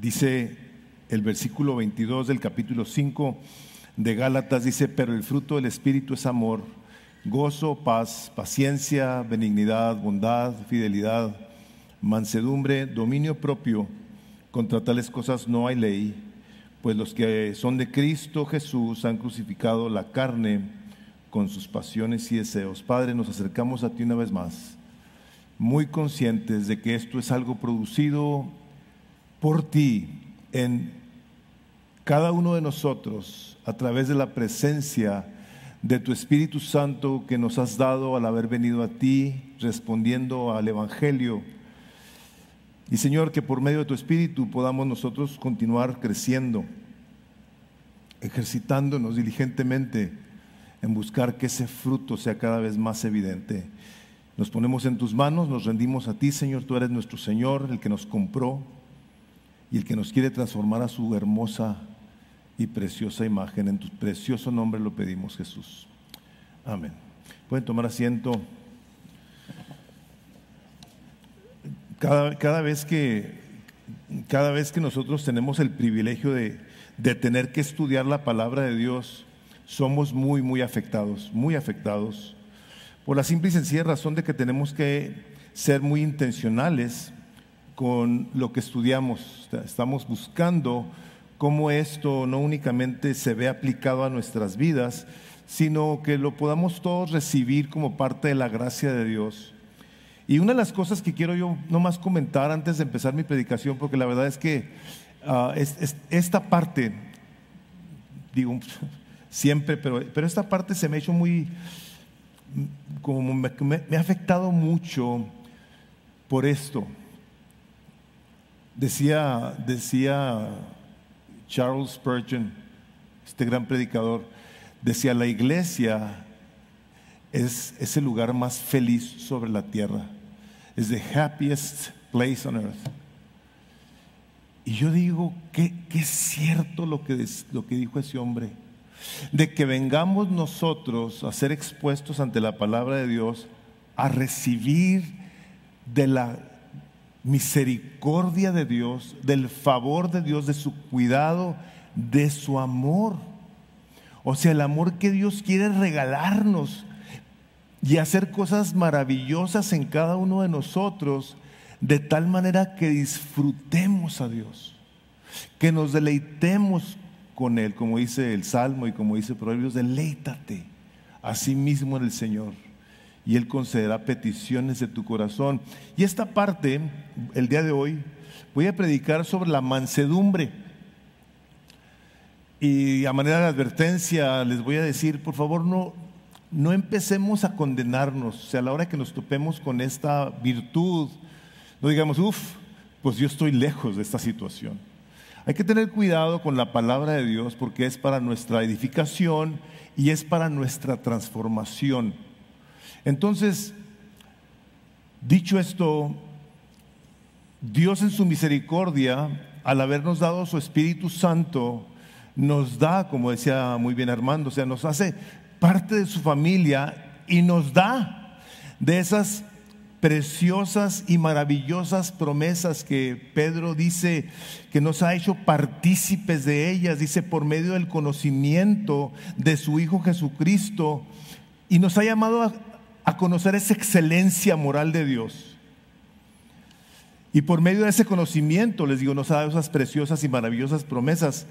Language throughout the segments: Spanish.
Dice el versículo 22 del capítulo 5 de Gálatas, dice, pero el fruto del Espíritu es amor, gozo, paz, paciencia, benignidad, bondad, fidelidad, mansedumbre, dominio propio. Contra tales cosas no hay ley, pues los que son de Cristo Jesús han crucificado la carne con sus pasiones y deseos. Padre, nos acercamos a ti una vez más, muy conscientes de que esto es algo producido por ti en cada uno de nosotros a través de la presencia de tu Espíritu Santo que nos has dado al haber venido a ti respondiendo al Evangelio. Y Señor, que por medio de tu Espíritu podamos nosotros continuar creciendo, ejercitándonos diligentemente en buscar que ese fruto sea cada vez más evidente. Nos ponemos en tus manos, nos rendimos a ti, Señor, tú eres nuestro Señor, el que nos compró y el que nos quiere transformar a su hermosa y preciosa imagen. En tu precioso nombre lo pedimos, Jesús. Amén. Pueden tomar asiento. Cada, cada, vez que, cada vez que nosotros tenemos el privilegio de, de tener que estudiar la palabra de Dios, somos muy, muy afectados, muy afectados, por la simple y sencilla razón de que tenemos que ser muy intencionales con lo que estudiamos. Estamos buscando cómo esto no únicamente se ve aplicado a nuestras vidas, sino que lo podamos todos recibir como parte de la gracia de Dios. Y una de las cosas que quiero yo nomás comentar antes de empezar mi predicación, porque la verdad es que uh, es, esta parte, digo siempre, pero, pero esta parte se me ha hecho muy, como me, me ha afectado mucho por esto. Decía, decía Charles Spurgeon, este gran predicador, decía, la iglesia es, el lugar más feliz sobre la tierra. Es the happiest place on earth. Y yo digo, que es cierto lo que, lo que dijo ese hombre. De que vengamos nosotros a ser expuestos ante la palabra de Dios, a recibir de la misericordia de Dios, del favor de Dios, de su cuidado, de su amor. O sea, el amor que Dios quiere regalarnos y hacer cosas maravillosas en cada uno de nosotros, de tal manera que disfrutemos a Dios, que nos deleitemos con Él, como dice el Salmo y como dice Proverbios, deleítate a sí mismo en el Señor y Él concederá peticiones de tu corazón. Y esta parte, el día de hoy, voy a predicar sobre la mansedumbre. Y a manera de advertencia les voy a decir, por favor, no, no empecemos a condenarnos. O sea, a la hora que nos topemos con esta virtud, no digamos, uff, pues yo estoy lejos de esta situación. Hay que tener cuidado con la palabra de Dios porque es para nuestra edificación y es para nuestra transformación. Entonces, dicho esto, Dios en su misericordia, al habernos dado su Espíritu Santo, nos da, como decía muy bien Armando, o sea, nos hace parte de su familia y nos da de esas preciosas y maravillosas promesas que Pedro dice que nos ha hecho partícipes de ellas, dice por medio del conocimiento de su Hijo Jesucristo, y nos ha llamado a, conocer esa excelencia moral de Dios. Y por medio de ese conocimiento, les digo, nos ha dado esas preciosas y maravillosas promesas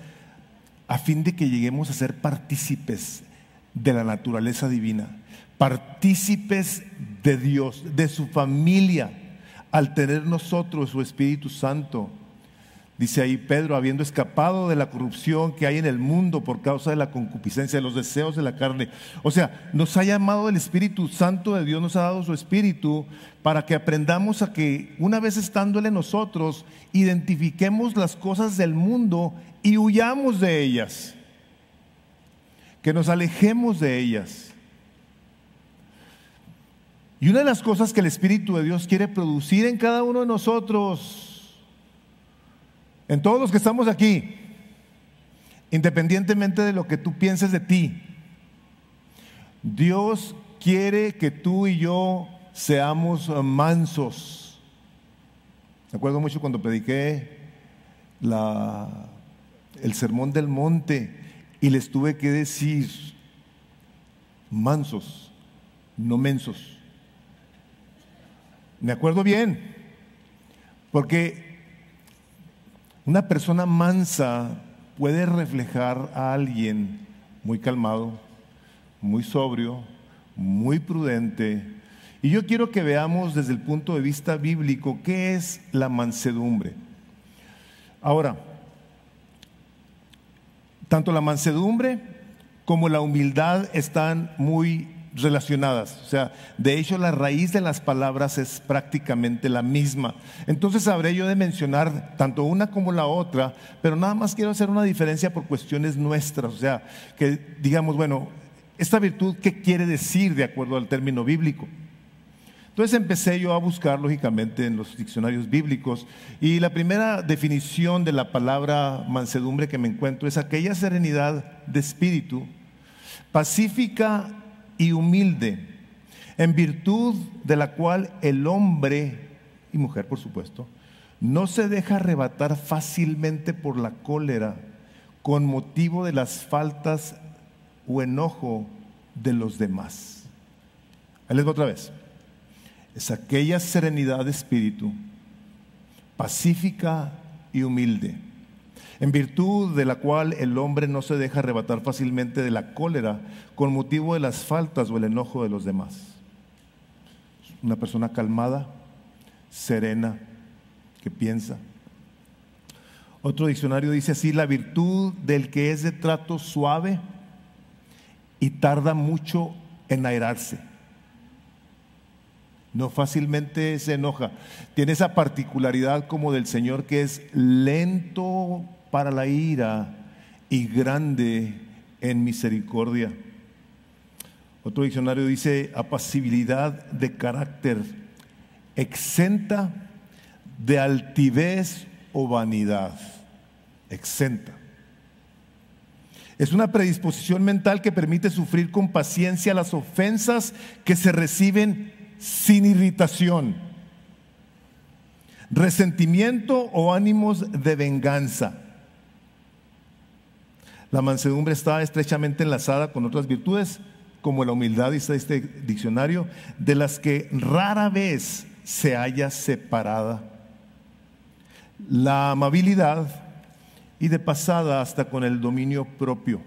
a fin de que lleguemos a ser partícipes de la naturaleza divina, partícipes de Dios, de su familia, al tener nosotros su Espíritu Santo Dice ahí Pedro, habiendo escapado de la corrupción que hay en el mundo por causa de la concupiscencia, de los deseos de la carne. O sea, nos ha llamado el Espíritu Santo de Dios, nos ha dado su Espíritu para que aprendamos a que una vez estándole en nosotros, identifiquemos las cosas del mundo y huyamos de ellas. Que nos alejemos de ellas. Y una de las cosas que el Espíritu de Dios quiere producir en cada uno de nosotros, en todos los que estamos aquí, independientemente de lo que tú pienses de ti, Dios quiere que tú y yo seamos mansos. Me acuerdo mucho cuando prediqué el sermón del monte y les tuve que decir, mansos, no mensos. Me acuerdo bien, porque una persona mansa puede reflejar a alguien muy calmado, muy sobrio, muy prudente. Y yo quiero que veamos desde el punto de vista bíblico qué es la mansedumbre. Ahora, tanto la mansedumbre como la humildad están muy relacionadas. O sea, de hecho la raíz de las palabras es prácticamente la misma. Entonces habré yo de mencionar tanto una como la otra, pero nada más quiero hacer una diferencia por cuestiones nuestras. O sea, que digamos, bueno, esta virtud, ¿qué quiere decir de acuerdo al término bíblico? Entonces empecé yo a buscar, lógicamente, en los diccionarios bíblicos y la primera definición de la palabra mansedumbre que me encuentro es aquella serenidad de espíritu, pacífica y humilde, en virtud de la cual el hombre, y mujer por supuesto, no se deja arrebatar fácilmente por la cólera con motivo de las faltas o enojo de los demás. Ahí les otra vez. Es aquella serenidad de espíritu, pacífica y humilde, en virtud de la cual el hombre no se deja arrebatar fácilmente de la cólera con motivo de las faltas o el enojo de los demás. Una persona calmada, serena, que piensa. Otro diccionario dice así, la virtud del que es de trato suave, y tarda mucho en airarse. No fácilmente se enoja. Tiene esa particularidad como del Señor que es lento para la ira y grande en misericordia. Otro diccionario dice apacibilidad de carácter, exenta de altivez o vanidad. Exenta. Es una predisposición mental que permite sufrir con paciencia las ofensas que se reciben sin irritación, resentimiento o ánimos de venganza. La mansedumbre está estrechamente enlazada con otras virtudes, como la humildad, dice este diccionario, de las que rara vez se haya separada. La amabilidad, y de pasada hasta con el dominio propio,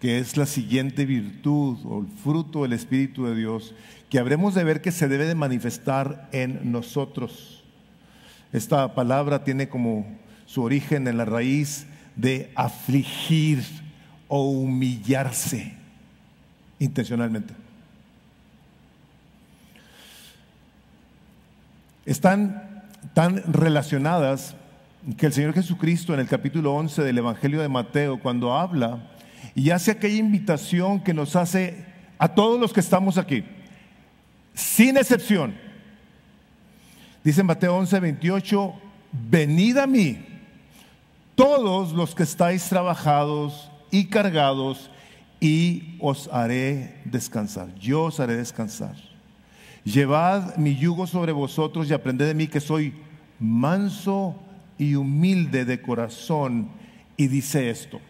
que es la siguiente virtud o el fruto del Espíritu de Dios, que habremos de ver que se debe de manifestar en nosotros. Esta palabra tiene como su origen en la raíz de afligir o humillarse intencionalmente. Están tan relacionadas que el Señor Jesucristo en el capítulo 11 del Evangelio de Mateo, cuando habla y hace aquella invitación que nos hace a todos los que estamos aquí, sin excepción. Dice en Mateo 11, 28, venid a mí, todos los que estáis trabajados y cargados, y os haré descansar. Yo os haré descansar. Llevad mi yugo sobre vosotros y aprended de mí que soy manso y humilde de corazón. Y dice esto,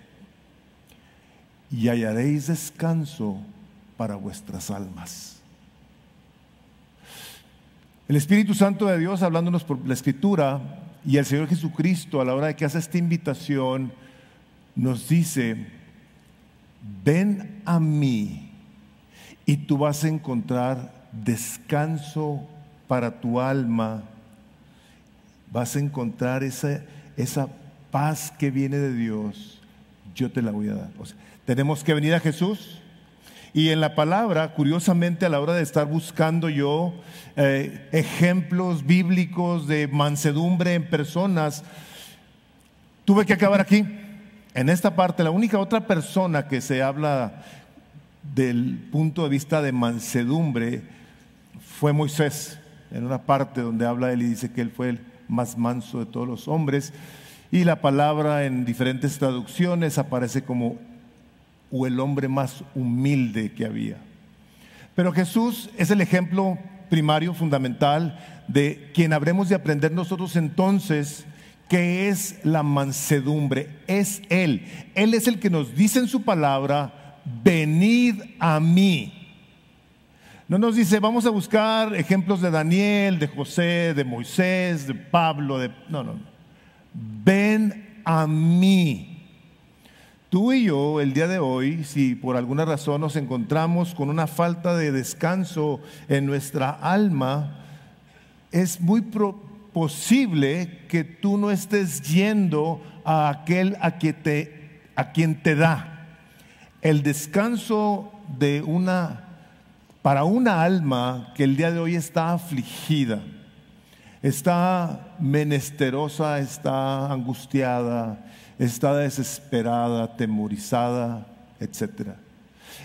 y hallaréis descanso para vuestras almas. El Espíritu Santo de Dios, hablándonos por la Escritura, y el Señor Jesucristo, a la hora de que hace esta invitación, nos dice, ven a mí y tú vas a encontrar descanso para tu alma vas a encontrar esa, esa paz que viene de Dios, yo te la voy a dar. tenemos que venir a Jesús. Y en la palabra, curiosamente, a la hora de estar buscando yo eh, ejemplos bíblicos de mansedumbre en personas, tuve que acabar aquí. En esta parte, la única otra persona que se habla del punto de vista de mansedumbre fue Moisés, en una parte donde habla él y dice que él fue el más manso de todos los hombres. Y la palabra en diferentes traducciones aparece como o el hombre más humilde que había. Pero Jesús es el ejemplo primario, fundamental, de quien habremos de aprender nosotros entonces, que es la mansedumbre. Es Él. Él es el que nos dice en su palabra, venid a mí. No nos dice, vamos a buscar ejemplos de Daniel, de José, de Moisés, de Pablo, de... No, no, no. Ven a mí. Tú y yo, el día de hoy, si por alguna razón nos encontramos con una falta de descanso en nuestra alma, es muy posible que tú no estés yendo a aquel a, te, a quien te da. El descanso de una para una alma que el día de hoy está afligida, está menesterosa, está angustiada, está desesperada, temorizada, etc.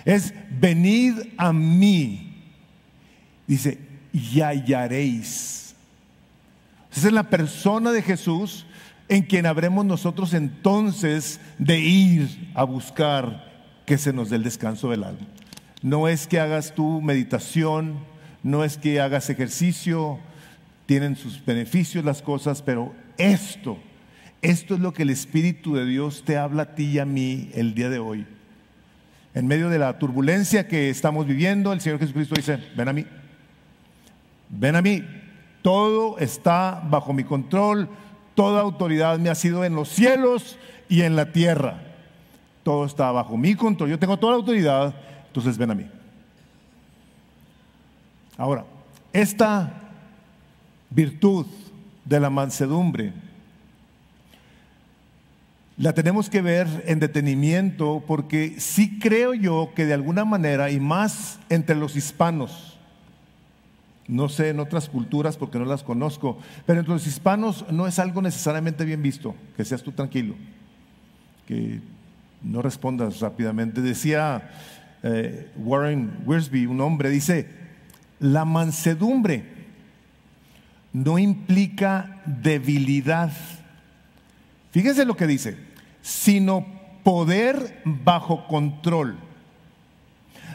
Es venid a mí, dice, y hallaréis. Esa es la persona de Jesús en quien habremos nosotros entonces de ir a buscar que se nos dé el descanso del alma. No es que hagas tu meditación, no es que hagas ejercicio, tienen sus beneficios las cosas, pero esto, esto es lo que el Espíritu de Dios te habla a ti y a mí el día de hoy. En medio de la turbulencia que estamos viviendo, el Señor Jesucristo dice, ven a mí, ven a mí, todo está bajo mi control, toda autoridad me ha sido en los cielos y en la tierra. Todo está bajo mi control, yo tengo toda la autoridad entonces ven a mí. Ahora, esta virtud de la mansedumbre la tenemos que ver en detenimiento porque sí creo yo que de alguna manera, y más entre los hispanos, no sé en otras culturas porque no las conozco, pero entre los hispanos no es algo necesariamente bien visto, que seas tú tranquilo, que no respondas rápidamente. Decía eh, Warren Wiersbe, un hombre, dice, la mansedumbre no implica debilidad. Fíjense lo que dice, sino poder bajo control.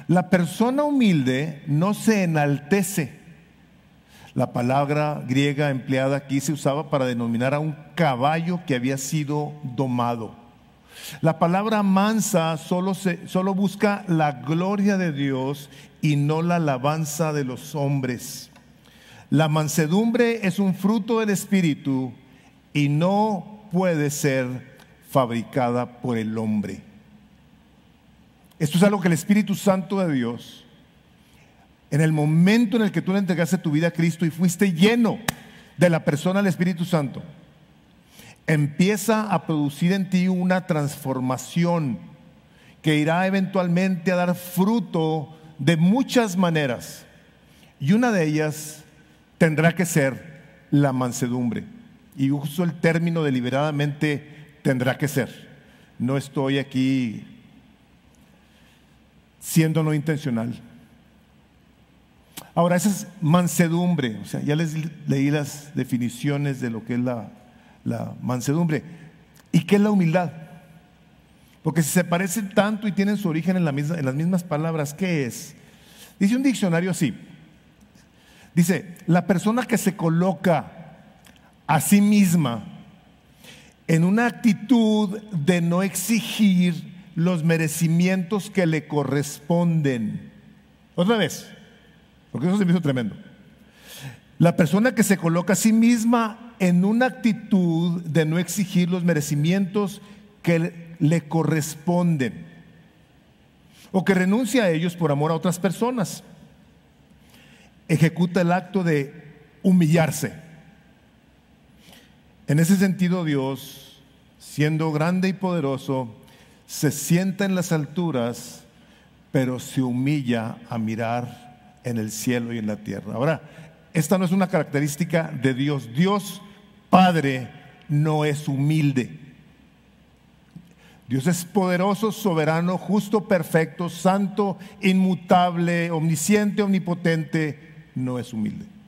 La persona humilde no se enaltece. La palabra griega empleada aquí se usaba para denominar a un caballo que había sido domado. La palabra mansa solo, solo busca la gloria de Dios y no la alabanza de los hombres. La mansedumbre es un fruto del Espíritu y no puede ser fabricada por el hombre. Esto es algo que el Espíritu Santo de Dios, en el momento en el que tú le entregaste tu vida a Cristo y fuiste lleno de la persona del Espíritu Santo, empieza a producir en ti una transformación que irá eventualmente a dar fruto de muchas maneras. Y una de ellas tendrá que ser la mansedumbre. Y uso el término deliberadamente tendrá que ser. No estoy aquí siendo no intencional. Ahora, esa es mansedumbre. O sea, ya les leí las definiciones de lo que es la mansedumbre. ¿Y qué es la humildad? Porque si se parecen tanto y tienen su origen en, en las mismas palabras, ¿qué es? Dice un diccionario así. Dice, la persona que se coloca a sí misma en una actitud de no exigir los merecimientos que le corresponden. Otra vez, porque eso se me hizo tremendo. La persona que se coloca a sí misma en una actitud de no exigir los merecimientos que le corresponden o que renuncia a ellos por amor a otras personas. Ejecuta el acto de humillarse. En ese sentido Dios, siendo grande y poderoso, se sienta en las alturas, pero se humilla a mirar en el cielo y en la tierra. Ahora, esta no es una característica de Dios. Dios Padre no es humilde. Dios es poderoso, soberano, justo, perfecto, santo, inmutable, omnisciente, omnipotente, no es humilde.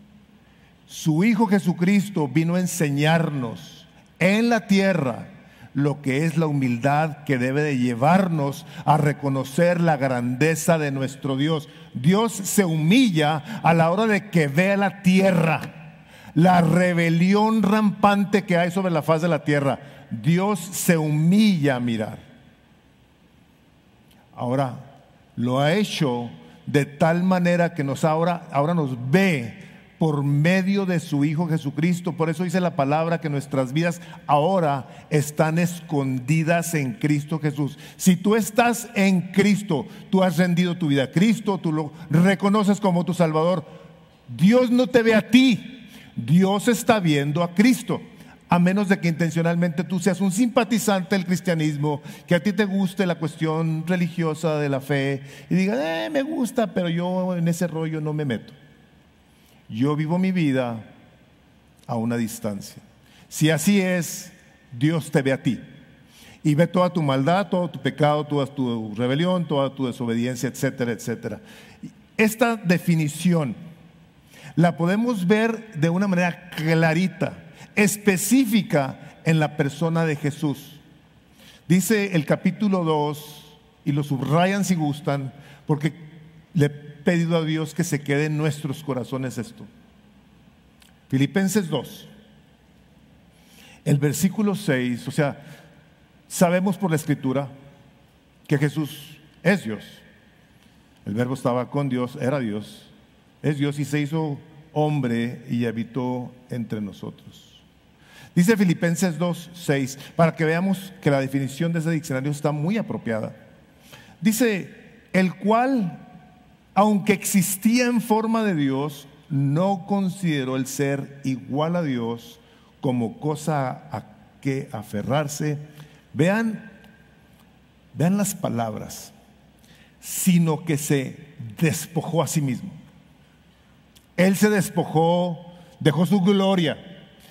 Su Hijo Jesucristo vino a enseñarnos en la tierra lo que es la humildad que debe de llevarnos a reconocer la grandeza de nuestro Dios. Dios se humilla a la hora de que vea la tierra la rebelión rampante que hay sobre la faz de la tierra, Dios se humilla a mirar. Ahora, lo ha hecho de tal manera que nos ahora, ahora nos ve por medio de su Hijo Jesucristo. Por eso dice la palabra que nuestras vidas ahora están escondidas en Cristo Jesús. Si tú estás en Cristo, tú has rendido tu vida a Cristo, tú lo reconoces como tu Salvador. Dios no te ve a ti, Dios está viendo a Cristo. A menos de que intencionalmente tú seas un simpatizante del cristianismo, que a ti te guste la cuestión religiosa de la fe y digas, eh, me gusta, pero yo en ese rollo no me meto. Yo vivo mi vida a una distancia. Si así es, Dios te ve a ti y ve toda tu maldad, todo tu pecado, toda tu rebelión, toda tu desobediencia, etcétera, etcétera. Esta definición la podemos ver de una manera clarita, específica en la persona de Jesús. Dice el capítulo 2, y lo subrayan si gustan, porque le pedido a Dios que se quede en nuestros corazones esto. Filipenses 2, el versículo 6, o sea, sabemos por la escritura que Jesús es Dios. El verbo estaba con Dios, era Dios, es Dios y se hizo hombre y habitó entre nosotros. Dice Filipenses 2, 6, para que veamos que la definición de ese diccionario está muy apropiada. Dice, el cual aunque existía en forma de Dios, no consideró el ser igual a Dios como cosa a que aferrarse. Vean, vean las palabras, sino que se despojó a sí mismo. Él se despojó, dejó su gloria,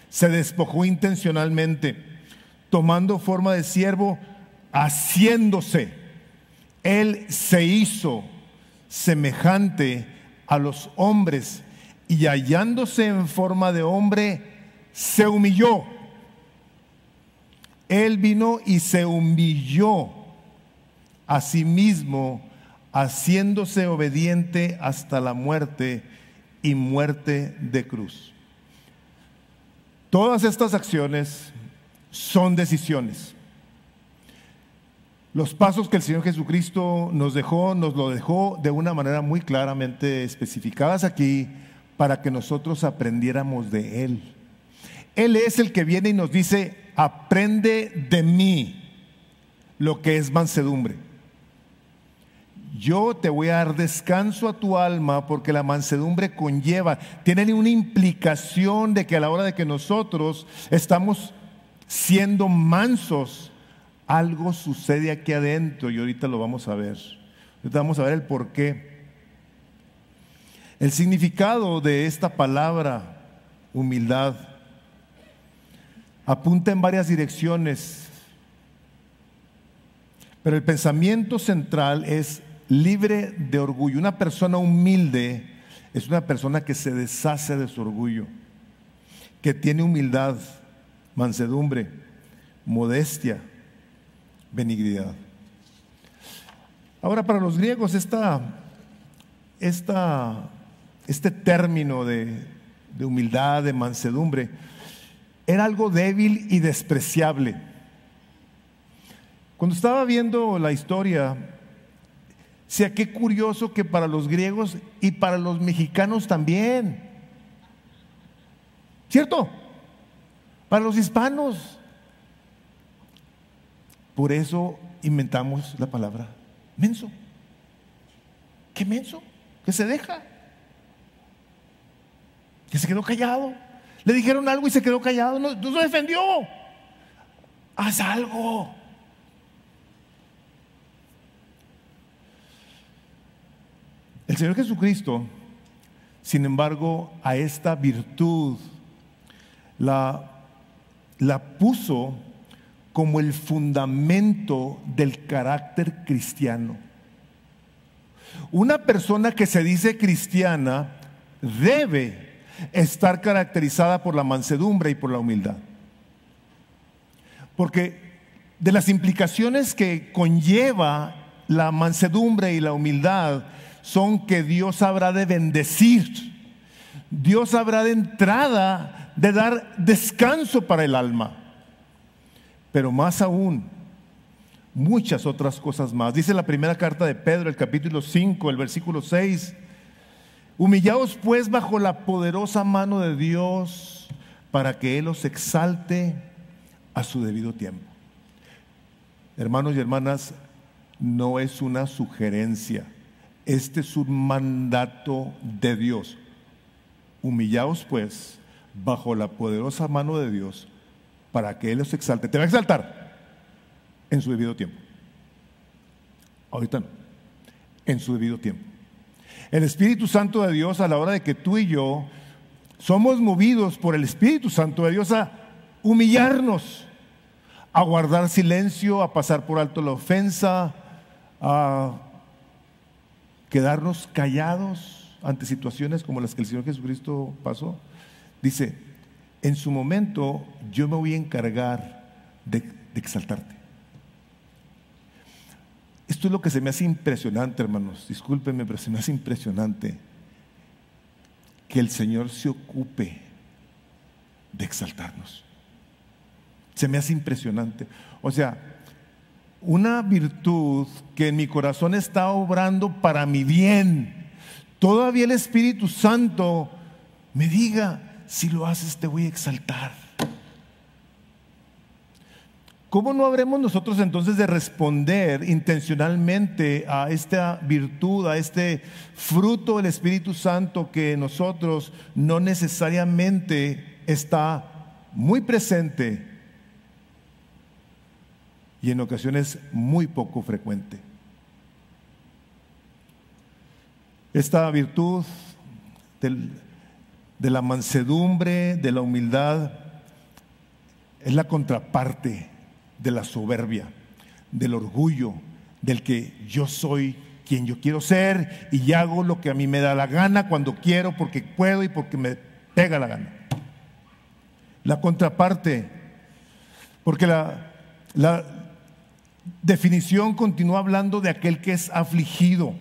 se despojó intencionalmente, tomando forma de siervo, haciéndose. Él se hizo semejante a los hombres y hallándose en forma de hombre, se humilló. Él vino y se humilló a sí mismo, haciéndose obediente hasta la muerte y muerte de cruz. Todas estas acciones son decisiones. Los pasos que el Señor Jesucristo nos dejó, nos lo dejó de una manera muy claramente especificadas aquí para que nosotros aprendiéramos de Él. Él es el que viene y nos dice, aprende de mí lo que es mansedumbre. Yo te voy a dar descanso a tu alma porque la mansedumbre conlleva, tiene una implicación de que a la hora de que nosotros estamos siendo mansos, algo sucede aquí adentro y ahorita lo vamos a ver. Ahorita vamos a ver el por qué. El significado de esta palabra, humildad, apunta en varias direcciones, pero el pensamiento central es libre de orgullo. Una persona humilde es una persona que se deshace de su orgullo, que tiene humildad, mansedumbre, modestia benignidad. Ahora, para los griegos, esta, esta, este término de, de humildad, de mansedumbre, era algo débil y despreciable. Cuando estaba viendo la historia, sea qué curioso que para los griegos y para los mexicanos también, ¿cierto? Para los hispanos, por eso inventamos la palabra menso. ¿Qué menso? Que se deja. Que se quedó callado. Le dijeron algo y se quedó callado. No, se defendió. Haz algo. El Señor Jesucristo, sin embargo, a esta virtud la, la puso como el fundamento del carácter cristiano. Una persona que se dice cristiana debe estar caracterizada por la mansedumbre y por la humildad. Porque de las implicaciones que conlleva la mansedumbre y la humildad son que Dios habrá de bendecir. Dios habrá de entrada de dar descanso para el alma. Pero más aún, muchas otras cosas más. Dice la primera carta de Pedro, el capítulo 5, el versículo 6. Humillaos pues bajo la poderosa mano de Dios para que Él os exalte a su debido tiempo. Hermanos y hermanas, no es una sugerencia, este es un mandato de Dios. Humillaos pues bajo la poderosa mano de Dios para que Él os exalte. Te va a exaltar en su debido tiempo. Ahorita no, en su debido tiempo. El Espíritu Santo de Dios a la hora de que tú y yo somos movidos por el Espíritu Santo de Dios a humillarnos, a guardar silencio, a pasar por alto la ofensa, a quedarnos callados ante situaciones como las que el Señor Jesucristo pasó. Dice, en su momento yo me voy a encargar de, exaltarte. Esto es lo que se me hace impresionante, hermanos. Discúlpenme, pero se me hace impresionante que el Señor se ocupe de exaltarnos. Se me hace impresionante. O sea, una virtud que en mi corazón está obrando para mi bien. Todavía el Espíritu Santo me diga, si lo haces te voy a exaltar. ¿Cómo no habremos nosotros entonces de responder intencionalmente a esta virtud, a este fruto del Espíritu Santo que nosotros no necesariamente está muy presente y en ocasiones muy poco frecuente? Esta virtud de la mansedumbre, de la humildad, es la contraparte de la soberbia, del orgullo, del que yo soy quien yo quiero ser y hago lo que a mí me da la gana cuando quiero, porque puedo y porque me pega la gana. La contraparte, porque la, la definición continúa hablando de aquel que es afligido,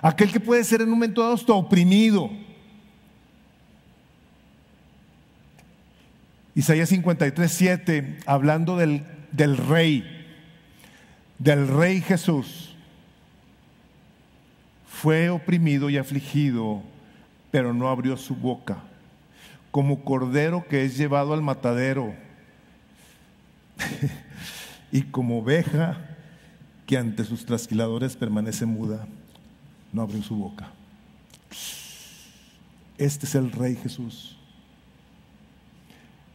aquel que puede ser en un momento dado hasta oprimido Isaías 53, 7, hablando del, del rey, del rey Jesús, fue oprimido y afligido, pero no abrió su boca, como cordero que es llevado al matadero, y como oveja que ante sus trasquiladores permanece muda, no abrió su boca. Este es el rey Jesús.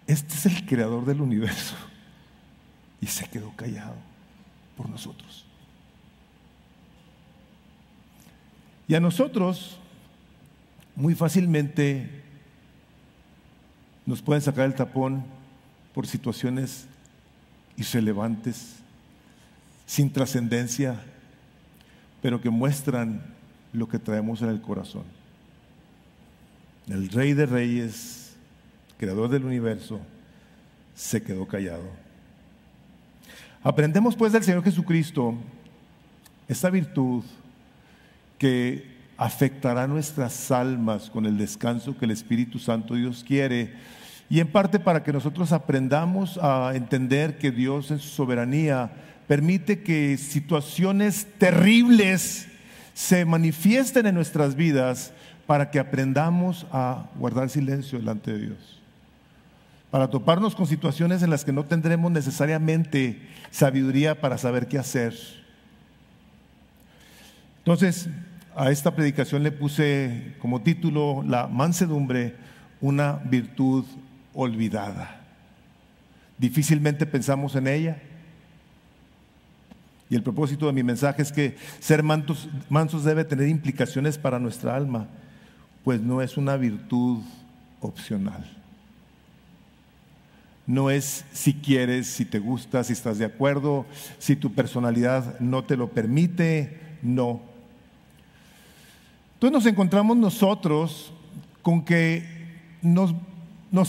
Este es el creador del universo. Y se quedó callado por nosotros. Y a nosotros, muy fácilmente, nos pueden sacar el tapón por situaciones irrelevantes, sin trascendencia, pero que muestran lo que traemos en el corazón. El Rey de Reyes creador del universo, se quedó callado. Aprendemos pues del Señor Jesucristo esta virtud que afectará nuestras almas con el descanso que el Espíritu Santo Dios quiere y en parte para que nosotros aprendamos a entender que Dios en su soberanía permite que situaciones terribles se manifiesten en nuestras vidas para que aprendamos a guardar silencio delante de Dios para toparnos con situaciones en las que no tendremos necesariamente sabiduría para saber qué hacer. Entonces, a esta predicación le puse como título La mansedumbre, una virtud olvidada. Difícilmente pensamos en ella. Y el propósito de mi mensaje es que ser mansos, debe tener implicaciones para nuestra alma, pues no es una virtud opcional no es si quieres, si te gusta, si estás de acuerdo, si tu personalidad no te lo permite, no. Entonces nos encontramos nosotros con que nos,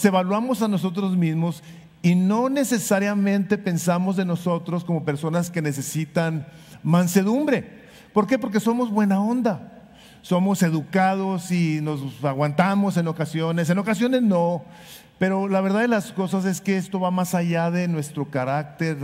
evaluamos a nosotros mismos y no necesariamente pensamos de nosotros como personas que necesitan mansedumbre. ¿Por qué? Porque somos buena onda. somos educados y nos aguantamos en ocasiones, en ocasiones no, pero la verdad de las cosas es que esto va más allá de nuestro carácter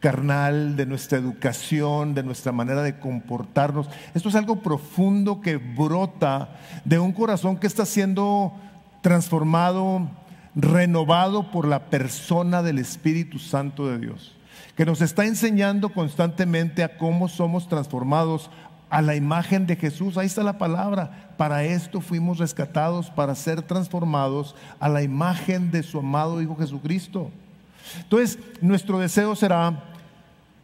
carnal, de nuestra educación, de nuestra manera de comportarnos. Esto es algo profundo que brota de un corazón que está siendo transformado, renovado por la persona del Espíritu Santo de Dios, que nos está enseñando constantemente a cómo somos transformados a la imagen de Jesús. Ahí está la palabra. Para esto fuimos rescatados, para ser transformados a la imagen de su amado Hijo Jesucristo. Entonces, nuestro deseo será,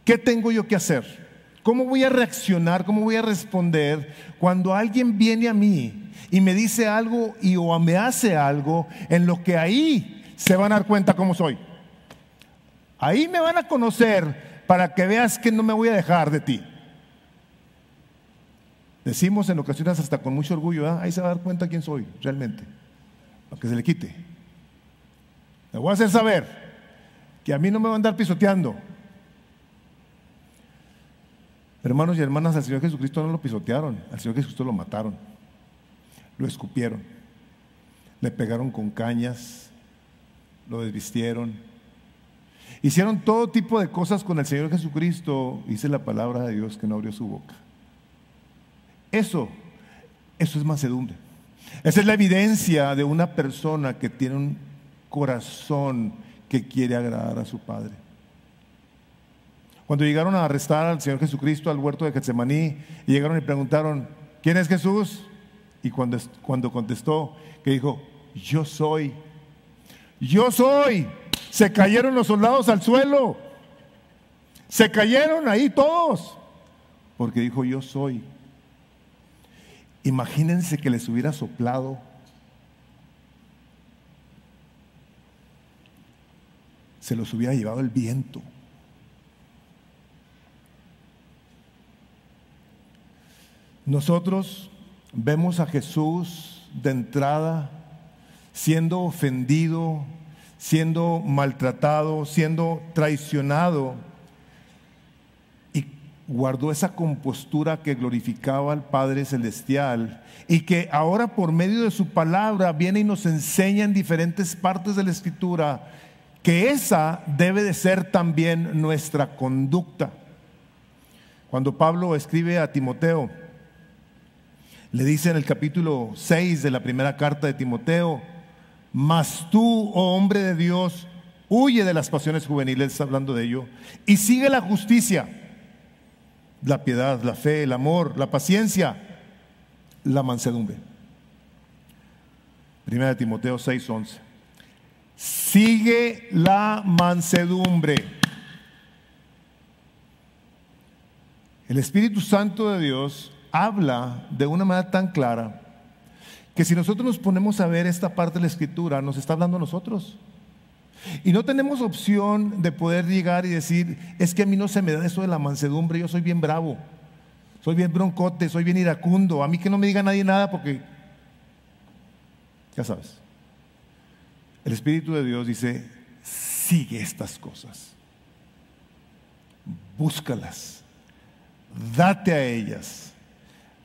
¿qué tengo yo que hacer? ¿Cómo voy a reaccionar? ¿Cómo voy a responder cuando alguien viene a mí y me dice algo y o me hace algo en lo que ahí se van a dar cuenta cómo soy? Ahí me van a conocer para que veas que no me voy a dejar de ti. Decimos en ocasiones hasta con mucho orgullo, ahí se va a dar cuenta quién soy realmente, aunque se le quite. Le voy a hacer saber que a mí no me va a andar pisoteando. Hermanos y hermanas, al Señor Jesucristo no lo pisotearon, al Señor Jesucristo lo mataron, lo escupieron, le pegaron con cañas, lo desvistieron, hicieron todo tipo de cosas con el Señor Jesucristo, dice la palabra de Dios que no abrió su boca. Eso, eso es mansedumbre. Esa es la evidencia de una persona que tiene un corazón que quiere agradar a su Padre. Cuando llegaron a arrestar al Señor Jesucristo al huerto de Getsemaní y llegaron y preguntaron, ¿quién es Jesús? Y cuando, cuando contestó, que dijo, yo soy, yo soy, se cayeron los soldados al suelo, se cayeron ahí todos, porque dijo, yo soy. Imagínense que les hubiera soplado. Se los hubiera llevado el viento. Nosotros vemos a Jesús de entrada siendo ofendido, siendo maltratado, siendo traicionado guardó esa compostura que glorificaba al Padre Celestial y que ahora por medio de su palabra viene y nos enseña en diferentes partes de la Escritura que esa debe de ser también nuestra conducta. Cuando Pablo escribe a Timoteo, le dice en el capítulo 6 de la primera carta de Timoteo, mas tú, oh hombre de Dios, huye de las pasiones juveniles, hablando de ello, y sigue la justicia la piedad, la fe, el amor, la paciencia, la mansedumbre. Primera de Timoteo 6:11. Sigue la mansedumbre. El Espíritu Santo de Dios habla de una manera tan clara que si nosotros nos ponemos a ver esta parte de la escritura, nos está hablando a nosotros. Y no tenemos opción de poder llegar y decir, es que a mí no se me da eso de la mansedumbre, yo soy bien bravo, soy bien broncote, soy bien iracundo, a mí que no me diga nadie nada porque, ya sabes, el Espíritu de Dios dice, sigue estas cosas, búscalas, date a ellas,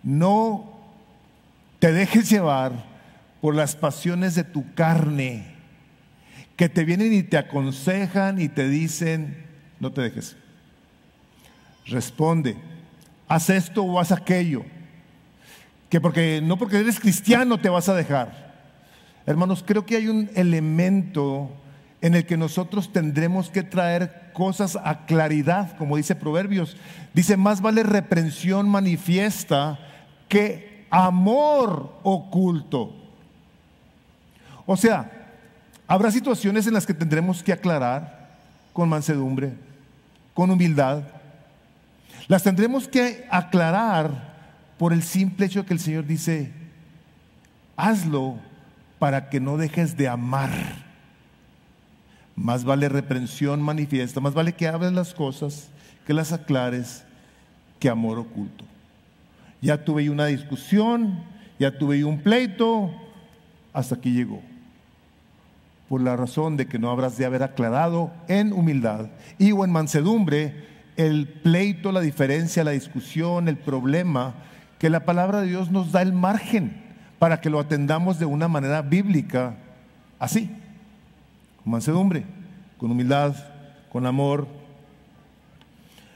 no te dejes llevar por las pasiones de tu carne que te vienen y te aconsejan y te dicen, no te dejes. Responde, haz esto o haz aquello. Que porque no porque eres cristiano te vas a dejar. Hermanos, creo que hay un elemento en el que nosotros tendremos que traer cosas a claridad, como dice Proverbios. Dice, más vale reprensión manifiesta que amor oculto. O sea, Habrá situaciones en las que tendremos que aclarar con mansedumbre, con humildad. Las tendremos que aclarar por el simple hecho que el Señor dice, hazlo para que no dejes de amar. Más vale reprensión manifiesta, más vale que hables las cosas, que las aclares, que amor oculto. Ya tuve una discusión, ya tuve un pleito, hasta aquí llegó por la razón de que no habrás de haber aclarado en humildad y o en mansedumbre el pleito, la diferencia, la discusión, el problema que la palabra de Dios nos da el margen para que lo atendamos de una manera bíblica, así, con mansedumbre, con humildad, con amor.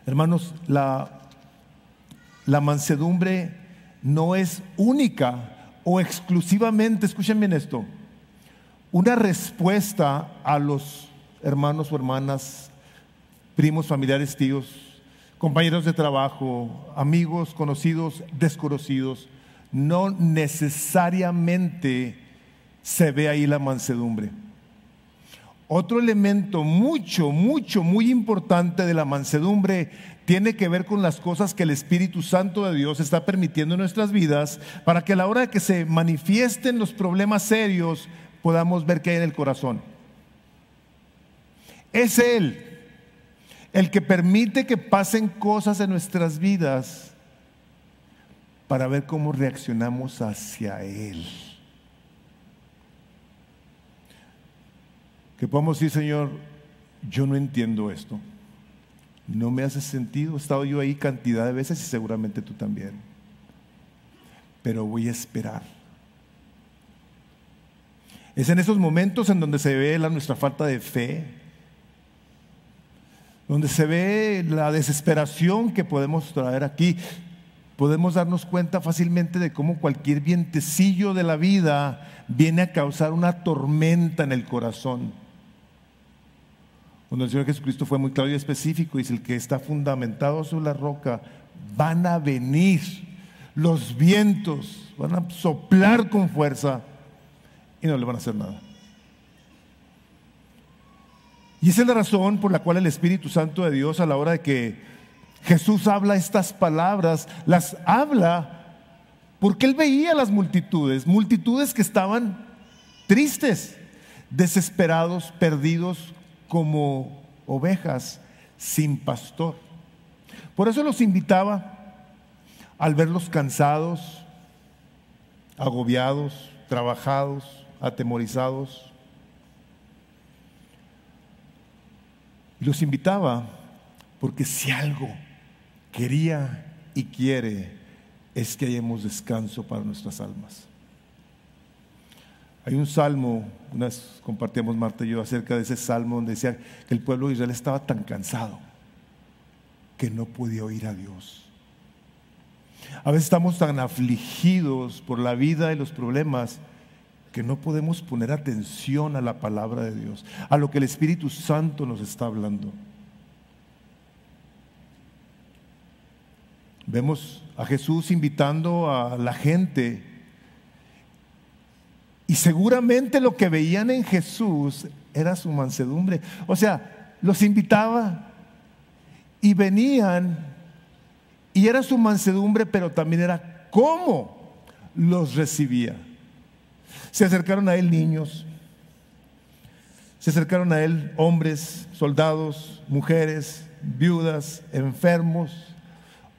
Hermanos, la, la mansedumbre no es única o exclusivamente, escuchen bien esto, una respuesta a los hermanos o hermanas, primos, familiares, tíos, compañeros de trabajo, amigos, conocidos, desconocidos, no necesariamente se ve ahí la mansedumbre. Otro elemento mucho, mucho, muy importante de la mansedumbre tiene que ver con las cosas que el Espíritu Santo de Dios está permitiendo en nuestras vidas para que a la hora de que se manifiesten los problemas serios podamos ver qué hay en el corazón. Es Él el que permite que pasen cosas en nuestras vidas para ver cómo reaccionamos hacia Él. Que podamos decir, Señor, yo no entiendo esto. No me hace sentido. He estado yo ahí cantidad de veces y seguramente tú también. Pero voy a esperar. Es en esos momentos en donde se ve la, nuestra falta de fe, donde se ve la desesperación que podemos traer aquí. Podemos darnos cuenta fácilmente de cómo cualquier vientecillo de la vida viene a causar una tormenta en el corazón. Cuando el Señor Jesucristo fue muy claro y específico, dice, el que está fundamentado sobre la roca, van a venir los vientos, van a soplar con fuerza y no le van a hacer nada. Y esa es la razón por la cual el Espíritu Santo de Dios a la hora de que Jesús habla estas palabras, las habla porque él veía las multitudes, multitudes que estaban tristes, desesperados, perdidos, como ovejas sin pastor. Por eso los invitaba al verlos cansados, agobiados, trabajados, atemorizados. Los invitaba porque si algo quería y quiere es que hayamos descanso para nuestras almas. Hay un salmo, unas compartíamos Marta y yo acerca de ese salmo donde decía que el pueblo de Israel estaba tan cansado que no podía oír a Dios. A veces estamos tan afligidos por la vida y los problemas que no podemos poner atención a la palabra de Dios, a lo que el Espíritu Santo nos está hablando. Vemos a Jesús invitando a la gente y seguramente lo que veían en Jesús era su mansedumbre. O sea, los invitaba y venían y era su mansedumbre, pero también era cómo los recibía. Se acercaron a él niños, se acercaron a él hombres, soldados, mujeres, viudas, enfermos,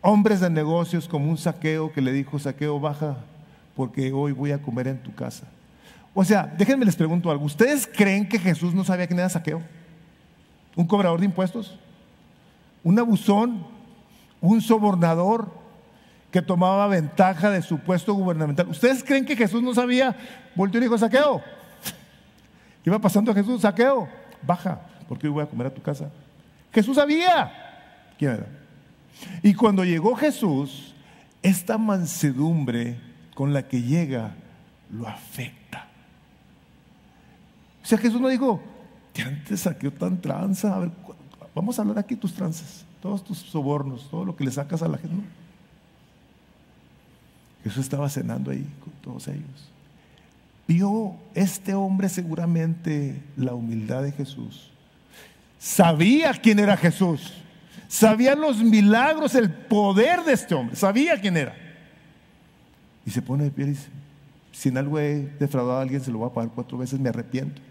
hombres de negocios como un saqueo que le dijo, saqueo, baja porque hoy voy a comer en tu casa. O sea, déjenme les pregunto algo. ¿Ustedes creen que Jesús no sabía quién era saqueo? ¿Un cobrador de impuestos? ¿Un abusón? ¿Un sobornador que tomaba ventaja de su puesto gubernamental? ¿Ustedes creen que Jesús no sabía? Volteó y dijo, saqueo. Iba pasando a Jesús, saqueo. Baja, porque hoy voy a comer a tu casa. Jesús sabía quién era. Y cuando llegó Jesús, esta mansedumbre con la que llega lo afecta. O sea, Jesús no dijo, te saqueó tan tranza, a ver, vamos a hablar aquí tus tranzas, todos tus sobornos, todo lo que le sacas a la gente. Jesús estaba cenando ahí con todos ellos. Vio este hombre seguramente la humildad de Jesús. Sabía quién era Jesús. Sabía los milagros, el poder de este hombre. Sabía quién era. Y se pone de pie y dice, si en algo he defraudado a alguien, se lo voy a pagar cuatro veces, me arrepiento.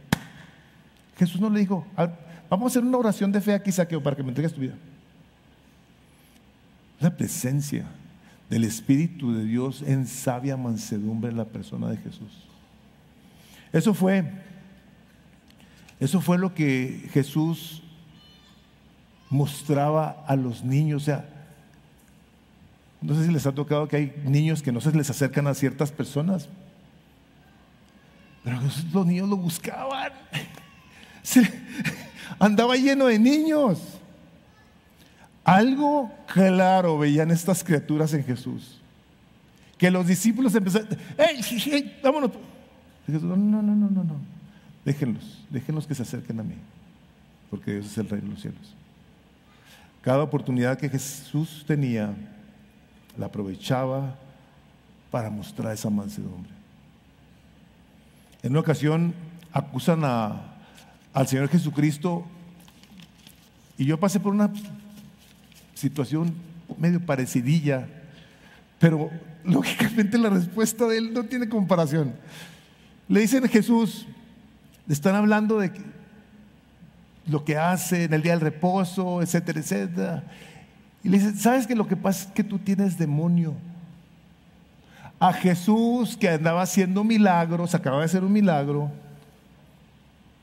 Jesús no le dijo, vamos a hacer una oración de fe aquí, Saqueo, para que me entregues tu vida. La presencia del Espíritu de Dios en sabia mansedumbre en la persona de Jesús. Eso fue, eso fue lo que Jesús mostraba a los niños. O sea, No sé si les ha tocado que hay niños que no se les acercan a ciertas personas. Pero los niños lo buscaban. andaba lleno de niños. Algo claro veían estas criaturas en Jesús. Que los discípulos empezaron, ¡Ey, vámonos! no, no, no, no, no, no. Déjenlos, déjenlos que se acerquen a mí. Porque Dios es el rey de los cielos. Cada oportunidad que Jesús tenía, la aprovechaba para mostrar esa mansedumbre. En una ocasión acusan al Señor Jesucristo y yo pasé por una situación medio parecidilla, pero lógicamente la respuesta de él no tiene comparación. Le dicen a Jesús, le están hablando de lo que hace en el día del reposo, etcétera, etcétera. Y le dicen, ¿sabes que lo que pasa es que tú tienes demonio? A Jesús que andaba haciendo milagros, acaba de hacer un milagro,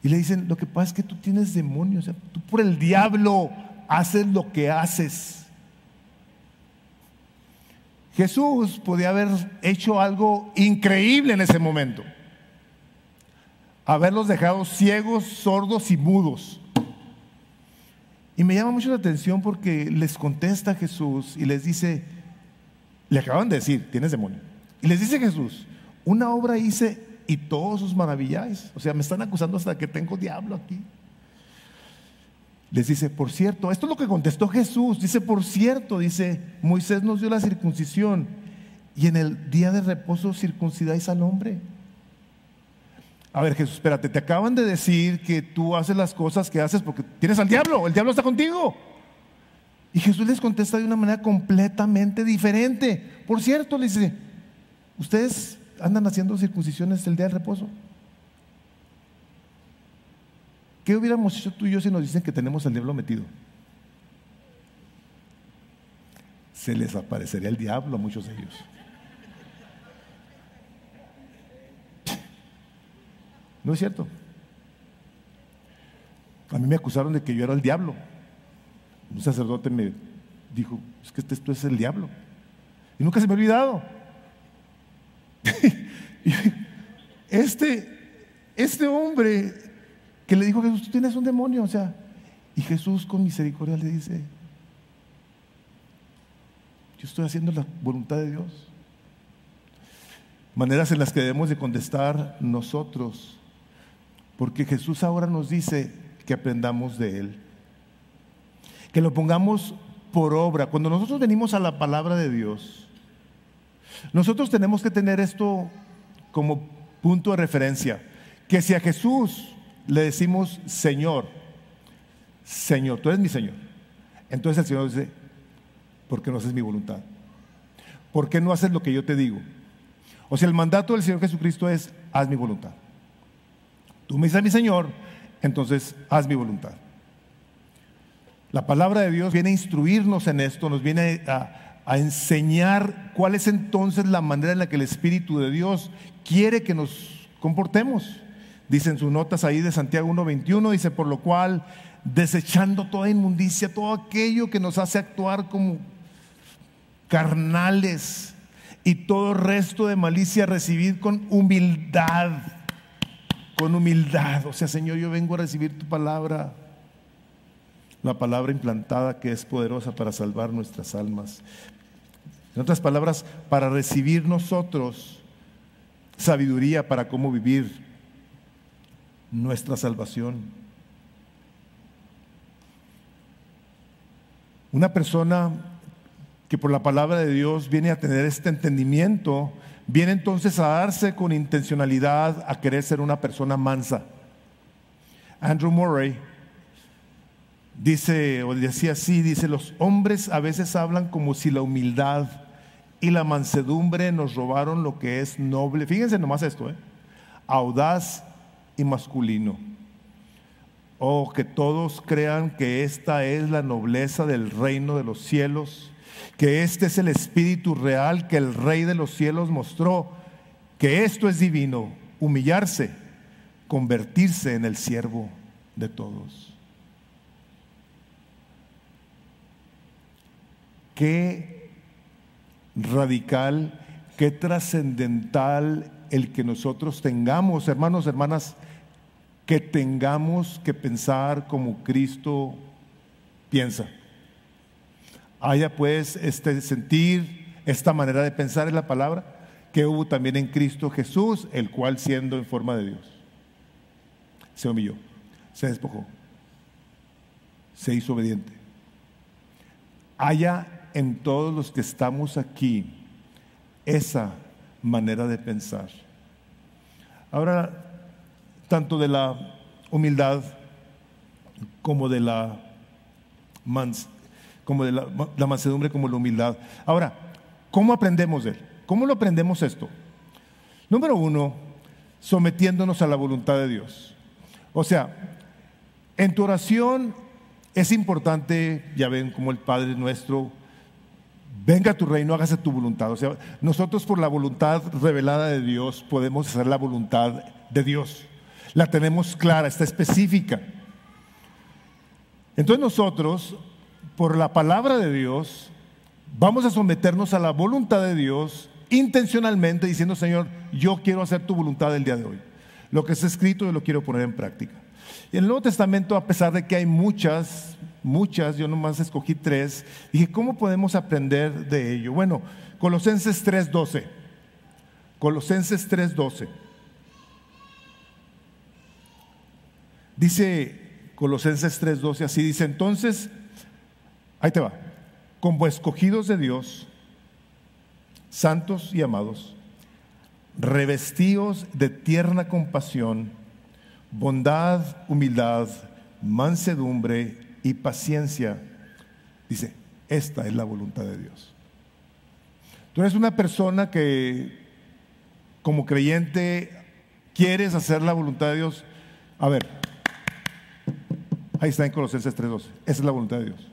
y le dicen, lo que pasa es que tú tienes demonio, o sea, tú por el diablo haces lo que haces. Jesús podía haber hecho algo increíble en ese momento. Haberlos dejado ciegos, sordos y mudos. Y me llama mucho la atención porque les contesta Jesús y les dice, le acaban de decir, tienes demonio. Y les dice Jesús, una obra hice y todos os maravilláis. O sea, me están acusando hasta que tengo diablo aquí. Les dice, por cierto, esto es lo que contestó Jesús. Dice, por cierto, dice, Moisés nos dio la circuncisión y en el día de reposo circuncidáis al hombre. A ver, Jesús, espérate, te acaban de decir que tú haces las cosas que haces porque tienes al diablo, el diablo está contigo. Y Jesús les contesta de una manera completamente diferente. Por cierto, le dice, ¿ustedes andan haciendo circuncisiones el día del reposo? ¿Qué hubiéramos hecho tú y yo si nos dicen que tenemos al diablo metido? Se les aparecería el diablo a muchos de ellos. No es cierto. A mí me acusaron de que yo era el diablo. Un sacerdote me dijo, es que esto es el diablo. Y nunca se me ha olvidado. este, este hombre que le dijo Jesús, tú tienes un demonio, o sea, y Jesús con misericordia le dice, yo estoy haciendo la voluntad de Dios. Maneras en las que debemos de contestar nosotros, porque Jesús ahora nos dice que aprendamos de Él, que lo pongamos por obra. Cuando nosotros venimos a la palabra de Dios, nosotros tenemos que tener esto como punto de referencia, que si a Jesús le decimos Señor, Señor, tú eres mi Señor. Entonces el Señor dice, ¿por qué no haces mi voluntad? ¿Por qué no haces lo que yo te digo? O sea, el mandato del Señor Jesucristo es, haz mi voluntad. Tú me dices mi Señor, entonces haz mi voluntad. La palabra de Dios viene a instruirnos en esto, nos viene a, a enseñar cuál es entonces la manera en la que el Espíritu de Dios quiere que nos comportemos. Dicen sus notas ahí de Santiago 1.21, dice, por lo cual, desechando toda inmundicia, todo aquello que nos hace actuar como carnales y todo resto de malicia, recibir con humildad, con humildad. O sea, Señor, yo vengo a recibir tu palabra, la palabra implantada que es poderosa para salvar nuestras almas. En otras palabras, para recibir nosotros sabiduría para cómo vivir nuestra salvación. Una persona que por la palabra de Dios viene a tener este entendimiento, viene entonces a darse con intencionalidad a querer ser una persona mansa. Andrew Murray dice, o decía así, dice, los hombres a veces hablan como si la humildad y la mansedumbre nos robaron lo que es noble. Fíjense nomás esto, ¿eh? audaz y masculino. Oh, que todos crean que esta es la nobleza del reino de los cielos, que este es el espíritu real que el rey de los cielos mostró, que esto es divino, humillarse, convertirse en el siervo de todos. Qué radical, qué trascendental el que nosotros tengamos, hermanos, hermanas, que tengamos que pensar como Cristo piensa. Haya pues este sentir, esta manera de pensar en la palabra que hubo también en Cristo Jesús, el cual siendo en forma de Dios, se humilló, se despojó, se hizo obediente. Haya en todos los que estamos aquí esa manera de pensar. Ahora, tanto de la humildad como de la, como de la, mansedumbre como la humildad. Ahora, ¿cómo aprendemos de él? ¿Cómo lo aprendemos esto? Número uno, sometiéndonos a la voluntad de Dios. O sea, en tu oración es importante, ya ven como el Padre nuestro, venga a tu reino, hágase tu voluntad. O sea, nosotros por la voluntad revelada de Dios podemos hacer la voluntad de Dios la tenemos clara, está específica. Entonces nosotros, por la palabra de Dios, vamos a someternos a la voluntad de Dios intencionalmente diciendo, Señor, yo quiero hacer tu voluntad el día de hoy. Lo que está escrito yo lo quiero poner en práctica. Y en el Nuevo Testamento, a pesar de que hay muchas, muchas, yo nomás escogí tres, dije, ¿cómo podemos aprender de ello? Bueno, Colosenses 3.12. Colosenses 3.12. Dice Colosenses 3:12, así dice, entonces, ahí te va, como escogidos de Dios, santos y amados, revestidos de tierna compasión, bondad, humildad, mansedumbre y paciencia. Dice, esta es la voluntad de Dios. Tú eres una persona que como creyente quieres hacer la voluntad de Dios. A ver, Ahí está en Colosenses 3:12. Esa es la voluntad de Dios.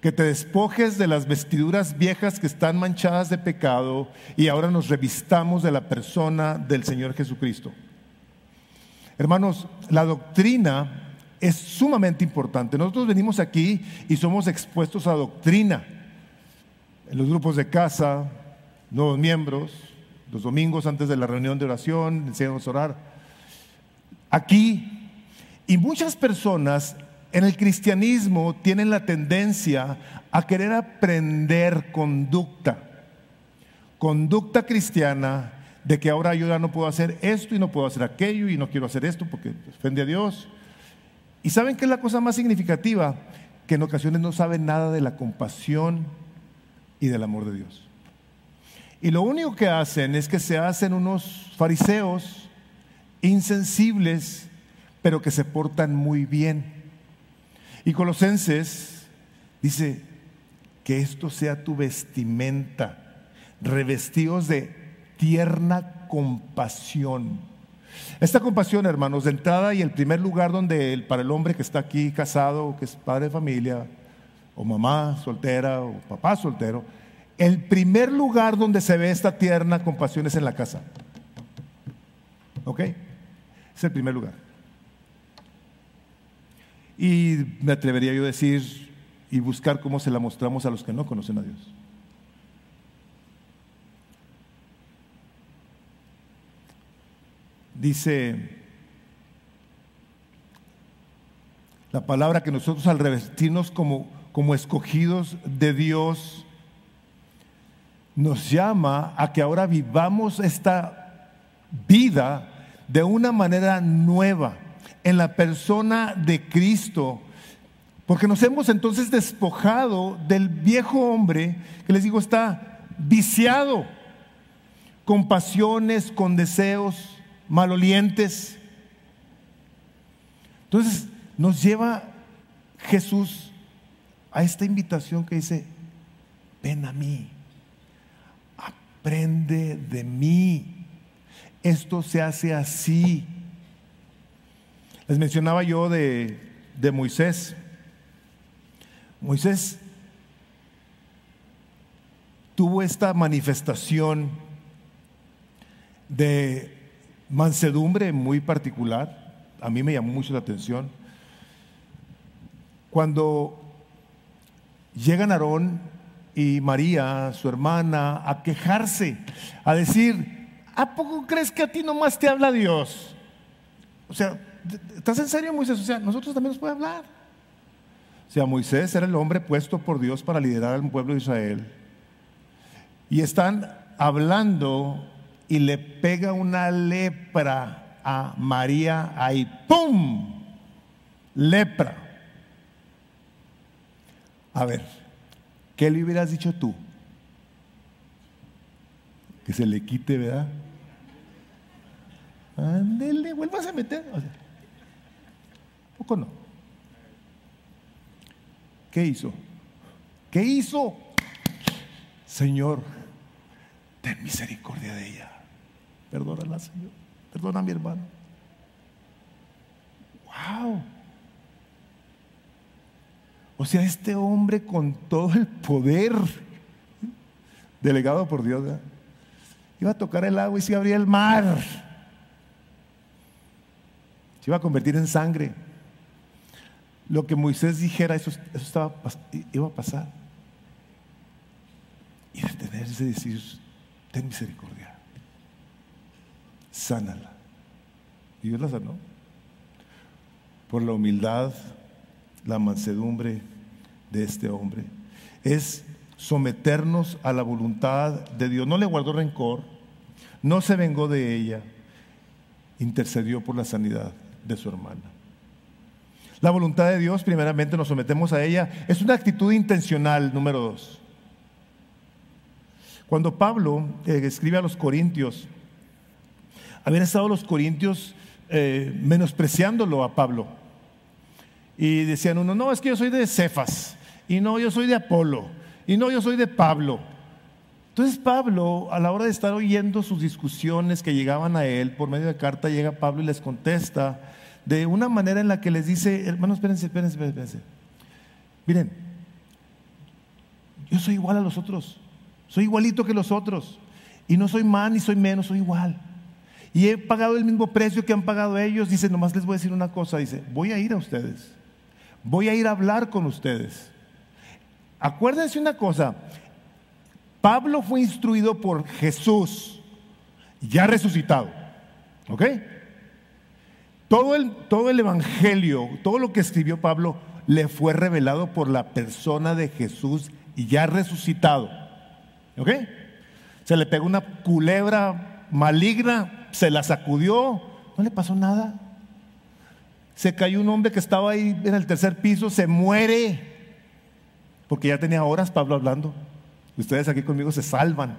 Que te despojes de las vestiduras viejas que están manchadas de pecado y ahora nos revistamos de la persona del Señor Jesucristo. Hermanos, la doctrina es sumamente importante. Nosotros venimos aquí y somos expuestos a doctrina. En los grupos de casa, nuevos miembros, los domingos antes de la reunión de oración, enseñamos a orar. Aquí y muchas personas en el cristianismo tienen la tendencia a querer aprender conducta, conducta cristiana, de que ahora yo ya no puedo hacer esto y no puedo hacer aquello y no quiero hacer esto porque ofende a Dios. Y saben qué es la cosa más significativa, que en ocasiones no saben nada de la compasión y del amor de Dios. Y lo único que hacen es que se hacen unos fariseos insensibles pero que se portan muy bien. Y Colosenses dice, que esto sea tu vestimenta, revestidos de tierna compasión. Esta compasión, hermanos, de entrada y el primer lugar donde para el hombre que está aquí casado, que es padre de familia, o mamá soltera, o papá soltero, el primer lugar donde se ve esta tierna compasión es en la casa. ¿Ok? Es el primer lugar. Y me atrevería yo a decir y buscar cómo se la mostramos a los que no conocen a Dios. Dice la palabra que nosotros al revestirnos como, como escogidos de Dios, nos llama a que ahora vivamos esta vida de una manera nueva en la persona de Cristo. Porque nos hemos entonces despojado del viejo hombre que les digo está viciado con pasiones, con deseos malolientes. Entonces nos lleva Jesús a esta invitación que dice, ven a mí, aprende de mí. Esto se hace así. Les mencionaba yo de, Moisés. Moisés tuvo esta manifestación de mansedumbre muy particular. A mí me llamó mucho la atención. Cuando llegan Aarón y María, su hermana, a quejarse, a decir, ¿a poco crees que a ti nomás te habla Dios? O sea, ¿estás en serio, Moisés? O sea, nosotros también nos puede hablar. O sea, Moisés era el hombre puesto por Dios para liderar al pueblo de Israel. Y están hablando y le pega una lepra a María ahí. ¡Pum! Lepra. A ver, ¿qué le hubieras dicho tú? Que se le quite, ¿verdad? Ándele, vuelvas a meter. O ¿Poco? ¿Qué hizo? ¿Qué hizo? Señor, ten misericordia de ella. Perdónala, Señor. Perdona a mi hermano. Wow. O sea, este hombre con todo el poder delegado por Dios, iba a tocar el agua y se abría el mar. Se iba a convertir en sangre. Lo que Moisés dijera, eso, estaba, iba a pasar. Y detenerse y decir, ten misericordia, sánala. Y Dios la sanó. Por la humildad, la mansedumbre de este hombre. Es someternos a la voluntad de Dios. No le guardó rencor, no se vengó de ella, intercedió por la sanidad de su hermana. La voluntad de Dios, primeramente nos sometemos a ella, es una actitud intencional, número dos. Cuando Pablo eh, escribe a los Corintios, habían estado los Corintios eh, menospreciándolo a Pablo. Y decían uno, no, es que yo soy de Cefas, y no, yo soy de Apolo, y no, yo soy de Pablo. Entonces Pablo, a la hora de estar oyendo sus discusiones que llegaban a él, por medio de carta llega Pablo y les contesta de una manera en la que les dice, hermanos, espérense, espérense, espérense. Miren, yo soy igual a los otros, soy igualito que los otros, y no soy más ni soy menos, soy igual. Y he pagado el mismo precio que han pagado ellos. Dice, nomás les voy a decir una cosa, dice, voy a ir a ustedes, voy a ir a hablar con ustedes. Acuérdense una cosa, Pablo fue instruido por Jesús, ya resucitado. ¿Ok? Todo el, todo el Evangelio, todo lo que escribió Pablo, le fue revelado por la persona de Jesús y ya resucitado. ¿Ok? Se le pegó una culebra maligna, se la sacudió, no le pasó nada. Se cayó un hombre que estaba ahí en el tercer piso, se muere, porque ya tenía horas Pablo hablando. Ustedes aquí conmigo se salvan.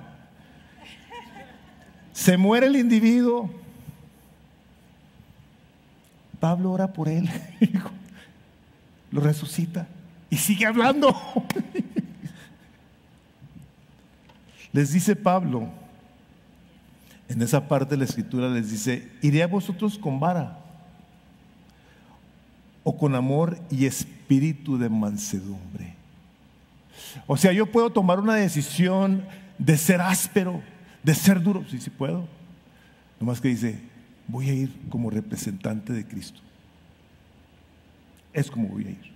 Se muere el individuo. Pablo ora por él. Lo resucita y sigue hablando. Les dice Pablo, en esa parte de la escritura les dice, iré a vosotros con vara o con amor y espíritu de mansedumbre. O sea, yo puedo tomar una decisión de ser áspero, de ser duro. Sí, sí puedo. Nomás que dice, voy a ir como representante de Cristo. Es como voy a ir.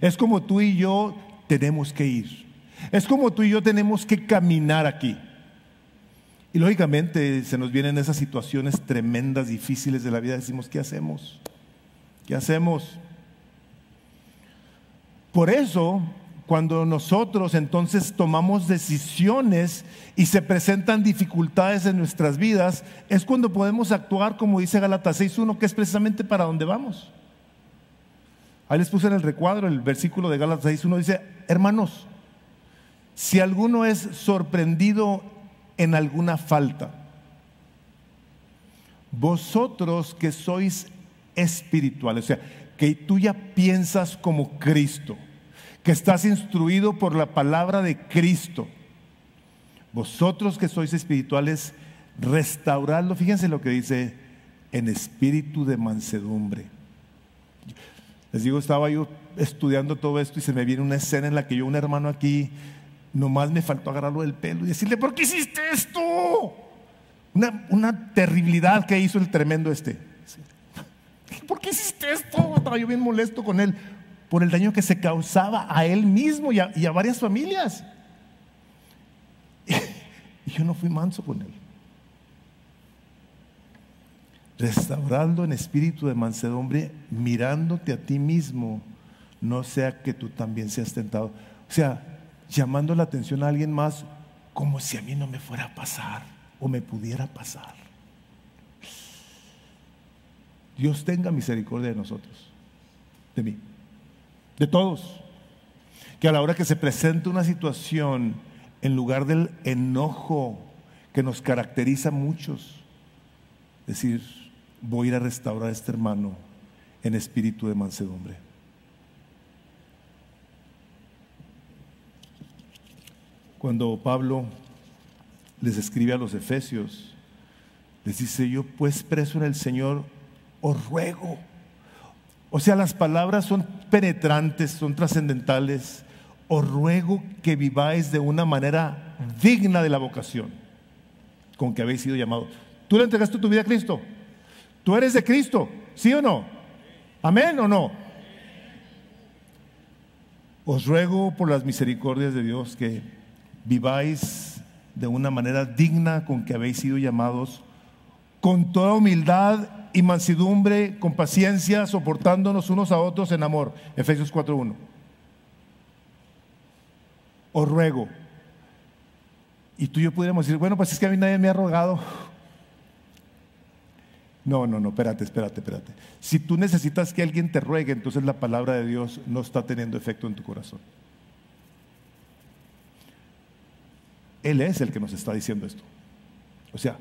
Es como tú y yo tenemos que ir. Es como tú y yo tenemos que caminar aquí. Y lógicamente se nos vienen esas situaciones tremendas, difíciles de la vida. Decimos, ¿qué hacemos? ¿Qué hacemos? Por eso cuando nosotros entonces tomamos decisiones y se presentan dificultades en nuestras vidas, es cuando podemos actuar como dice Galatas 6.1, que es precisamente para donde vamos. Ahí les puse en el recuadro el versículo de Gálatas 6.1, dice, hermanos, si alguno es sorprendido en alguna falta, vosotros que sois espirituales, o sea, que tú ya piensas como Cristo, que estás instruido por la palabra de Cristo. Vosotros que sois espirituales, restauradlo. Fíjense lo que dice en espíritu de mansedumbre. Les digo, estaba yo estudiando todo esto y se me viene una escena en la que yo, un hermano aquí, nomás me faltó agarrarlo del pelo y decirle, ¿por qué hiciste esto? Una, una terribilidad que hizo el tremendo este. ¿Por qué hiciste esto? Estaba yo bien molesto con él por el daño que se causaba a él mismo y a, varias familias. yo no fui manso con él. Restaurando en espíritu de mansedumbre, mirándote a ti mismo, no sea que tú también seas tentado. O sea, llamando la atención a alguien más como si a mí no me fuera a pasar o me pudiera pasar. Dios tenga misericordia de nosotros, de mí, de todos. Que a la hora que se presente una situación, en lugar del enojo que nos caracteriza a muchos, decir, voy a ir a restaurar a este hermano en espíritu de mansedumbre. Cuando Pablo les escribe a los efesios, les dice, yo pues preso en el Señor, os ruego. O sea, las palabras son penetrantes, son trascendentales. Os ruego que viváis de una manera digna de la vocación con que habéis sido llamados. ¿Tú le entregaste tu vida a Cristo? ¿Tú eres de Cristo? ¿Sí o no? ¿Amén o no? Os ruego por las misericordias de Dios que viváis de una manera digna con que habéis sido llamados, con toda humildad y mansedumbre, con paciencia, soportándonos unos a otros en amor. Efesios 4.1. Os ruego. Y tú y yo pudiéramos decir, bueno, pues es que a mí nadie me ha rogado. No, no, no, espérate, espérate, espérate. Si tú necesitas que alguien te ruegue, entonces la palabra de Dios no está teniendo efecto en tu corazón. Él es el que nos está diciendo esto. O sea,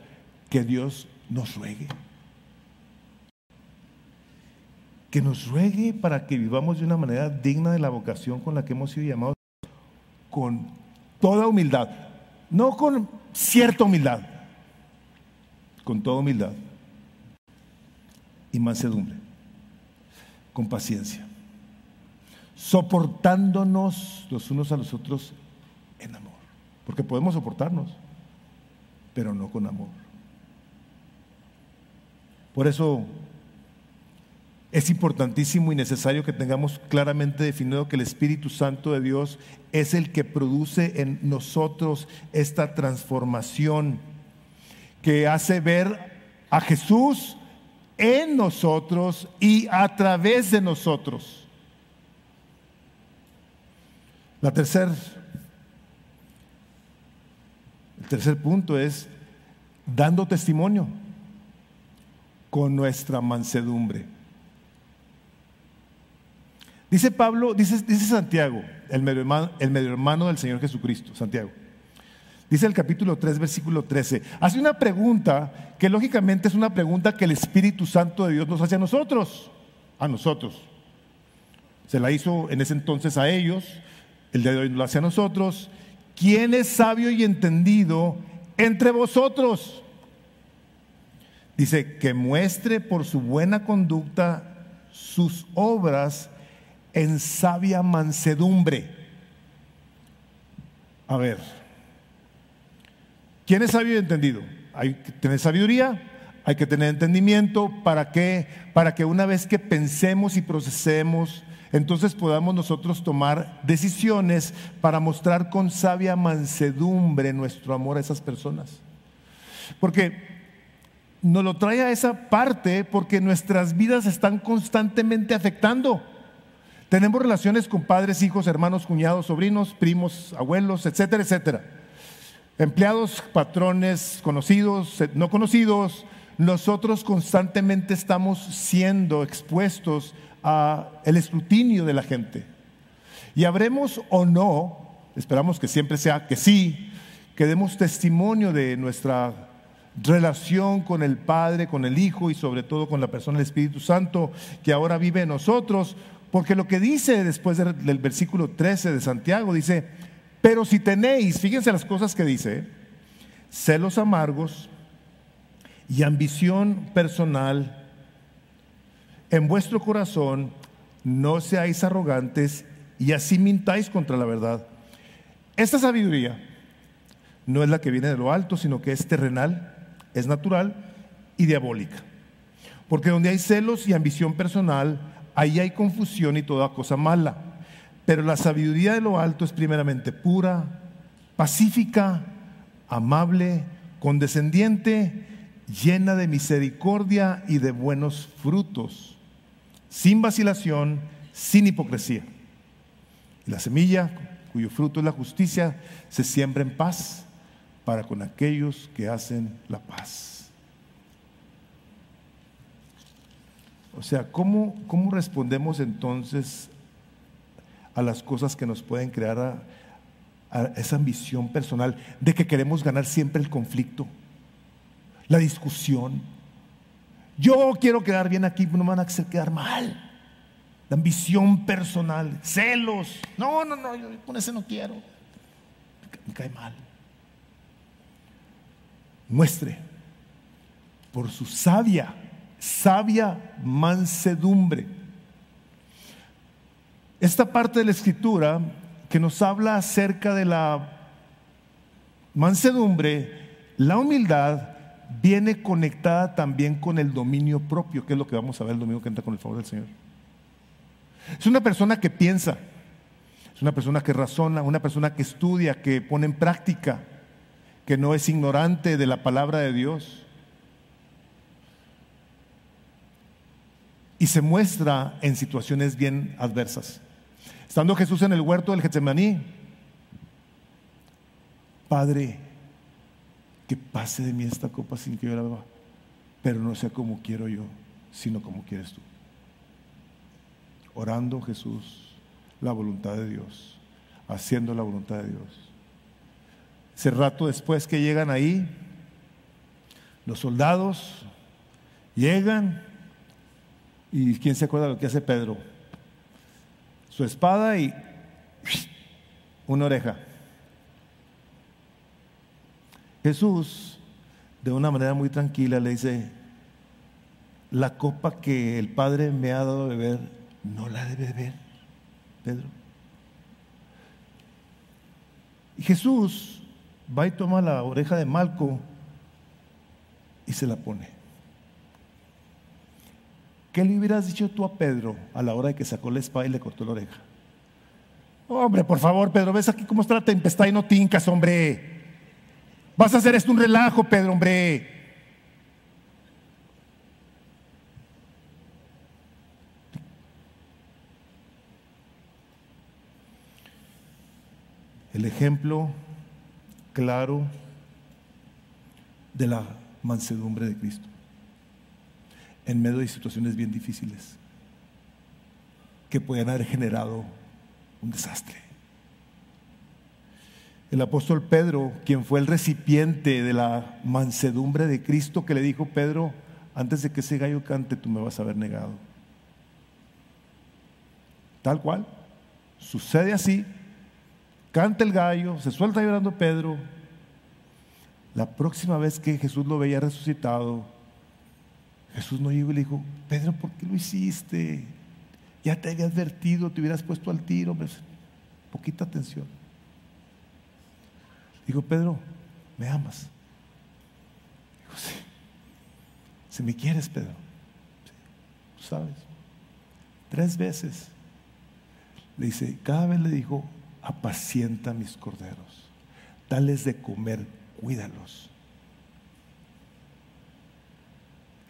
que Dios nos ruegue. Que nos ruegue para que vivamos de una manera digna de la vocación con la que hemos sido llamados, con toda humildad, no con cierta humildad, con toda humildad y mansedumbre, con paciencia, soportándonos los unos a los otros en amor. Porque podemos soportarnos, pero no con amor. Por eso es importantísimo y necesario que tengamos claramente definido que el Espíritu Santo de Dios es el que produce en nosotros esta transformación, que hace ver a Jesús en nosotros y a través de nosotros. La tercera el tercer punto es dando testimonio con nuestra mansedumbre. Dice Pablo, dice, Santiago, el medio, hermano, el medio hermano del Señor Jesucristo, Santiago. Dice el capítulo 3, versículo 13. Hace una pregunta que lógicamente es una pregunta que el Espíritu Santo de Dios nos hace a nosotros, a nosotros. Se la hizo en ese entonces a ellos, el día de hoy nos la hace a nosotros ¿quién es sabio y entendido entre vosotros? Dice, que muestre por su buena conducta sus obras en sabia mansedumbre. A ver, ¿quién es sabio y entendido? Hay que tener sabiduría, hay que tener entendimiento, ¿para qué? Para que una vez que pensemos y procesemos entonces podamos nosotros tomar decisiones para mostrar con sabia mansedumbre nuestro amor a esas personas. Porque nos lo trae a esa parte porque nuestras vidas están constantemente afectando. Tenemos relaciones con padres, hijos, hermanos, cuñados, sobrinos, primos, abuelos, etcétera, etcétera. Empleados, patrones, conocidos, no conocidos. Nosotros constantemente estamos siendo expuestos el escrutinio de la gente. Y habremos o no, esperamos que siempre sea que sí, que demos testimonio de nuestra relación con el Padre, con el Hijo y sobre todo con la persona del Espíritu Santo que ahora vive en nosotros, porque lo que dice después del versículo 13 de Santiago dice, pero si tenéis, fíjense las cosas que dice, celos amargos y ambición personal, en vuestro corazón no seáis arrogantes y así mintáis contra la verdad. Esta sabiduría no es la que viene de lo alto, sino que es terrenal, es natural y diabólica. Porque donde hay celos y ambición personal, ahí hay confusión y toda cosa mala. Pero la sabiduría de lo alto es primeramente pura, pacífica, amable, condescendiente, llena de misericordia y de buenos frutos, sin vacilación, sin hipocresía. Y la semilla, cuyo fruto es la justicia, se siembra en paz para con aquellos que hacen la paz. O sea, ¿cómo, cómo respondemos entonces a las cosas que nos pueden crear esa ambición personal de que queremos ganar siempre el conflicto, la discusión? Yo quiero quedar bien aquí, no me van a hacer quedar mal. La ambición personal, celos. No, no, no, yo con ese no quiero. Me cae mal. Muestre por su sabia, sabia mansedumbre. Esta parte de la escritura que nos habla acerca de la mansedumbre, la humildad, viene conectada también con el dominio propio, que es lo que vamos a ver el domingo que entra con el favor del Señor. Es una persona que piensa, es una persona que razona, una persona que estudia, que pone en práctica, que no es ignorante de la palabra de Dios. Y se muestra en situaciones bien adversas. Estando Jesús en el huerto del Getsemaní, Padre, que pase de mí esta copa sin que yo la beba, pero no sea como quiero yo, sino como quieres tú orando Jesús la voluntad de Dios, haciendo la voluntad de Dios. Ese rato después que llegan ahí, los soldados llegan y ¿quién se acuerda de lo que hace Pedro? Su espada y una oreja. Jesús, de una manera muy tranquila, le dice, la copa que el Padre me ha dado a beber no la debe ver, Pedro. Y Jesús va y toma la oreja de Malco y se la pone. ¿Qué le hubieras dicho tú a Pedro a la hora de que sacó la espada y le cortó la oreja? Hombre, por favor, Pedro, ves aquí cómo está la tempestad y no tincas, hombre. Vas a hacer esto un relajo, Pedro, hombre. el ejemplo claro de la mansedumbre de Cristo en medio de situaciones bien difíciles que pueden haber generado un desastre. El apóstol Pedro, quien fue el recipiente de la mansedumbre de Cristo, que le dijo, Pedro, antes de que ese gallo cante, tú me vas a haber negado. Tal cual, sucede así Canta el gallo, se suelta llorando Pedro. La próxima vez que Jesús lo veía resucitado, Jesús no llegó y le dijo, Pedro, ¿por qué lo hiciste? Ya te había advertido, te hubieras puesto al tiro. Poquita atención. Dijo, Pedro, ¿me amas? Dijo, sí. Si me quieres, Pedro. Sí, sabes. Tres veces. Le dice, cada vez le dijo, apacienta mis corderos, dales de comer, cuídalos.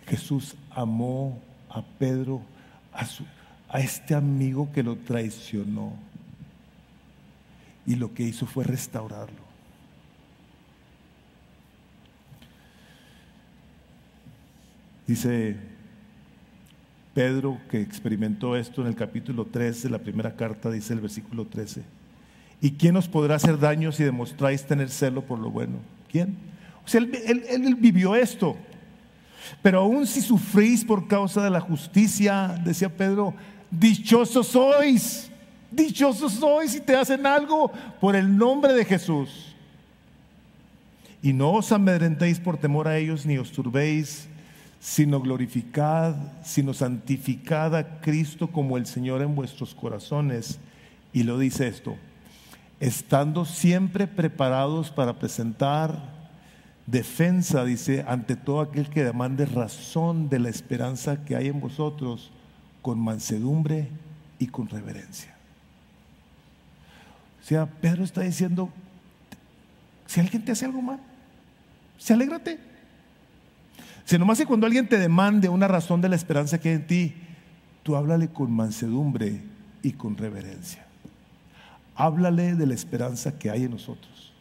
Jesús amó a Pedro, a, su, a este amigo que lo traicionó, y lo que hizo fue restaurarlo. Dice Pedro que experimentó esto en el capítulo 3 de la primera carta, dice el versículo 13. ¿Y quién os podrá hacer daño si demostráis tener celo por lo bueno? ¿Quién? O sea, él, vivió esto. Pero aún si sufrís por causa de la justicia, decía Pedro, dichosos sois, dichosos sois si te hacen algo por el nombre de Jesús. Y no os amedrentéis por temor a ellos, ni os turbéis, sino glorificad, sino santificad a Cristo como el Señor en vuestros corazones. Y lo dice esto, estando siempre preparados para presentar defensa, dice, ante todo aquel que demande razón de la esperanza que hay en vosotros, con mansedumbre y con reverencia. O sea, Pedro está diciendo, si alguien te hace algo mal, se alégrate. Si nomás que cuando alguien te demande una razón de la esperanza que hay en ti, tú háblale con mansedumbre y con reverencia. Háblale de la esperanza que hay en nosotros,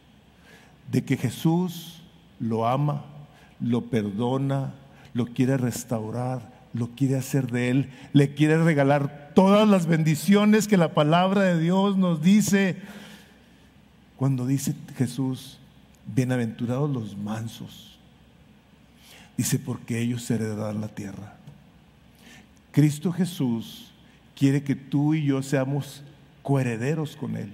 de que Jesús lo ama, lo perdona, lo quiere restaurar, lo quiere hacer de él, le quiere regalar todas las bendiciones que la palabra de Dios nos dice. Cuando dice Jesús, bienaventurados los mansos, dice porque ellos heredarán la tierra. Cristo Jesús quiere que tú y yo seamos coherederos con Él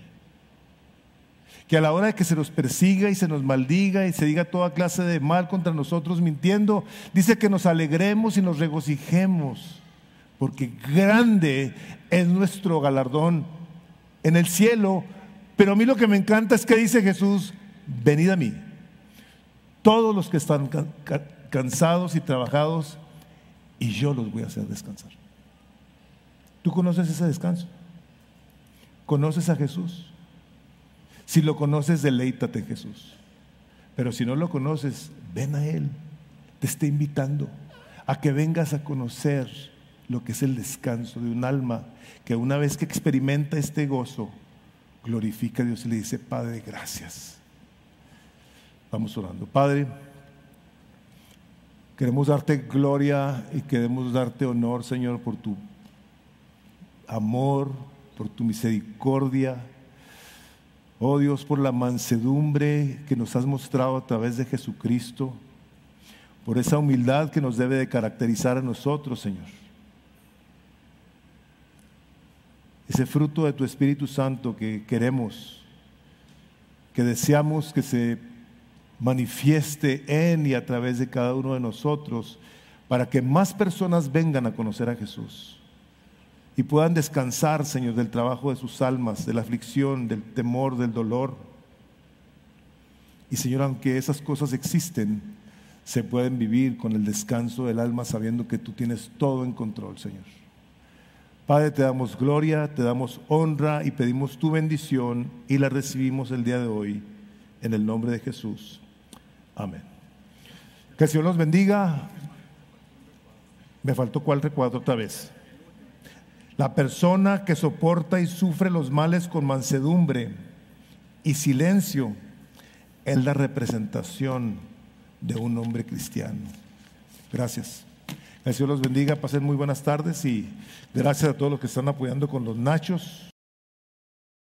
que a la hora de que se nos persiga y se nos maldiga y se diga toda clase de mal contra nosotros mintiendo, dice que nos alegremos y nos regocijemos, porque grande es nuestro galardón en el cielo. Pero a mí lo que me encanta es que dice Jesús, venid a mí, todos los que están cansados y trabajados, y yo los voy a hacer descansar. ¿Tú conoces ese descanso? ¿Conoces a Jesús? Si lo conoces, deleítate Jesús. Pero si no lo conoces, ven a Él. Te está invitando a que vengas a conocer lo que es el descanso de un alma que una vez que experimenta este gozo, glorifica a Dios y le dice, Padre, gracias. Vamos orando. Padre, queremos darte gloria y queremos darte honor, Señor, por tu amor, por tu misericordia Oh Dios, por la mansedumbre que nos has mostrado a través de Jesucristo, por esa humildad que nos debe de caracterizar a nosotros, Señor. Ese fruto de tu Espíritu Santo que queremos, que deseamos que se manifieste en y a través de cada uno de nosotros, para que más personas vengan a conocer a Jesús y puedan descansar, Señor, del trabajo de sus almas, de la aflicción, del temor, del dolor. Y Señor, aunque esas cosas existen, se pueden vivir con el descanso del alma sabiendo que tú tienes todo en control, Señor. Padre, te damos gloria, te damos honra y pedimos tu bendición y la recibimos el día de hoy en el nombre de Jesús. Amén. Que el Señor nos bendiga. Me faltó cuál recuadro otra vez. La persona que soporta y sufre los males con mansedumbre y silencio es la representación de un hombre cristiano. Gracias. Que Señor los bendiga, pasen muy buenas tardes y gracias a todos los que están apoyando con los nachos.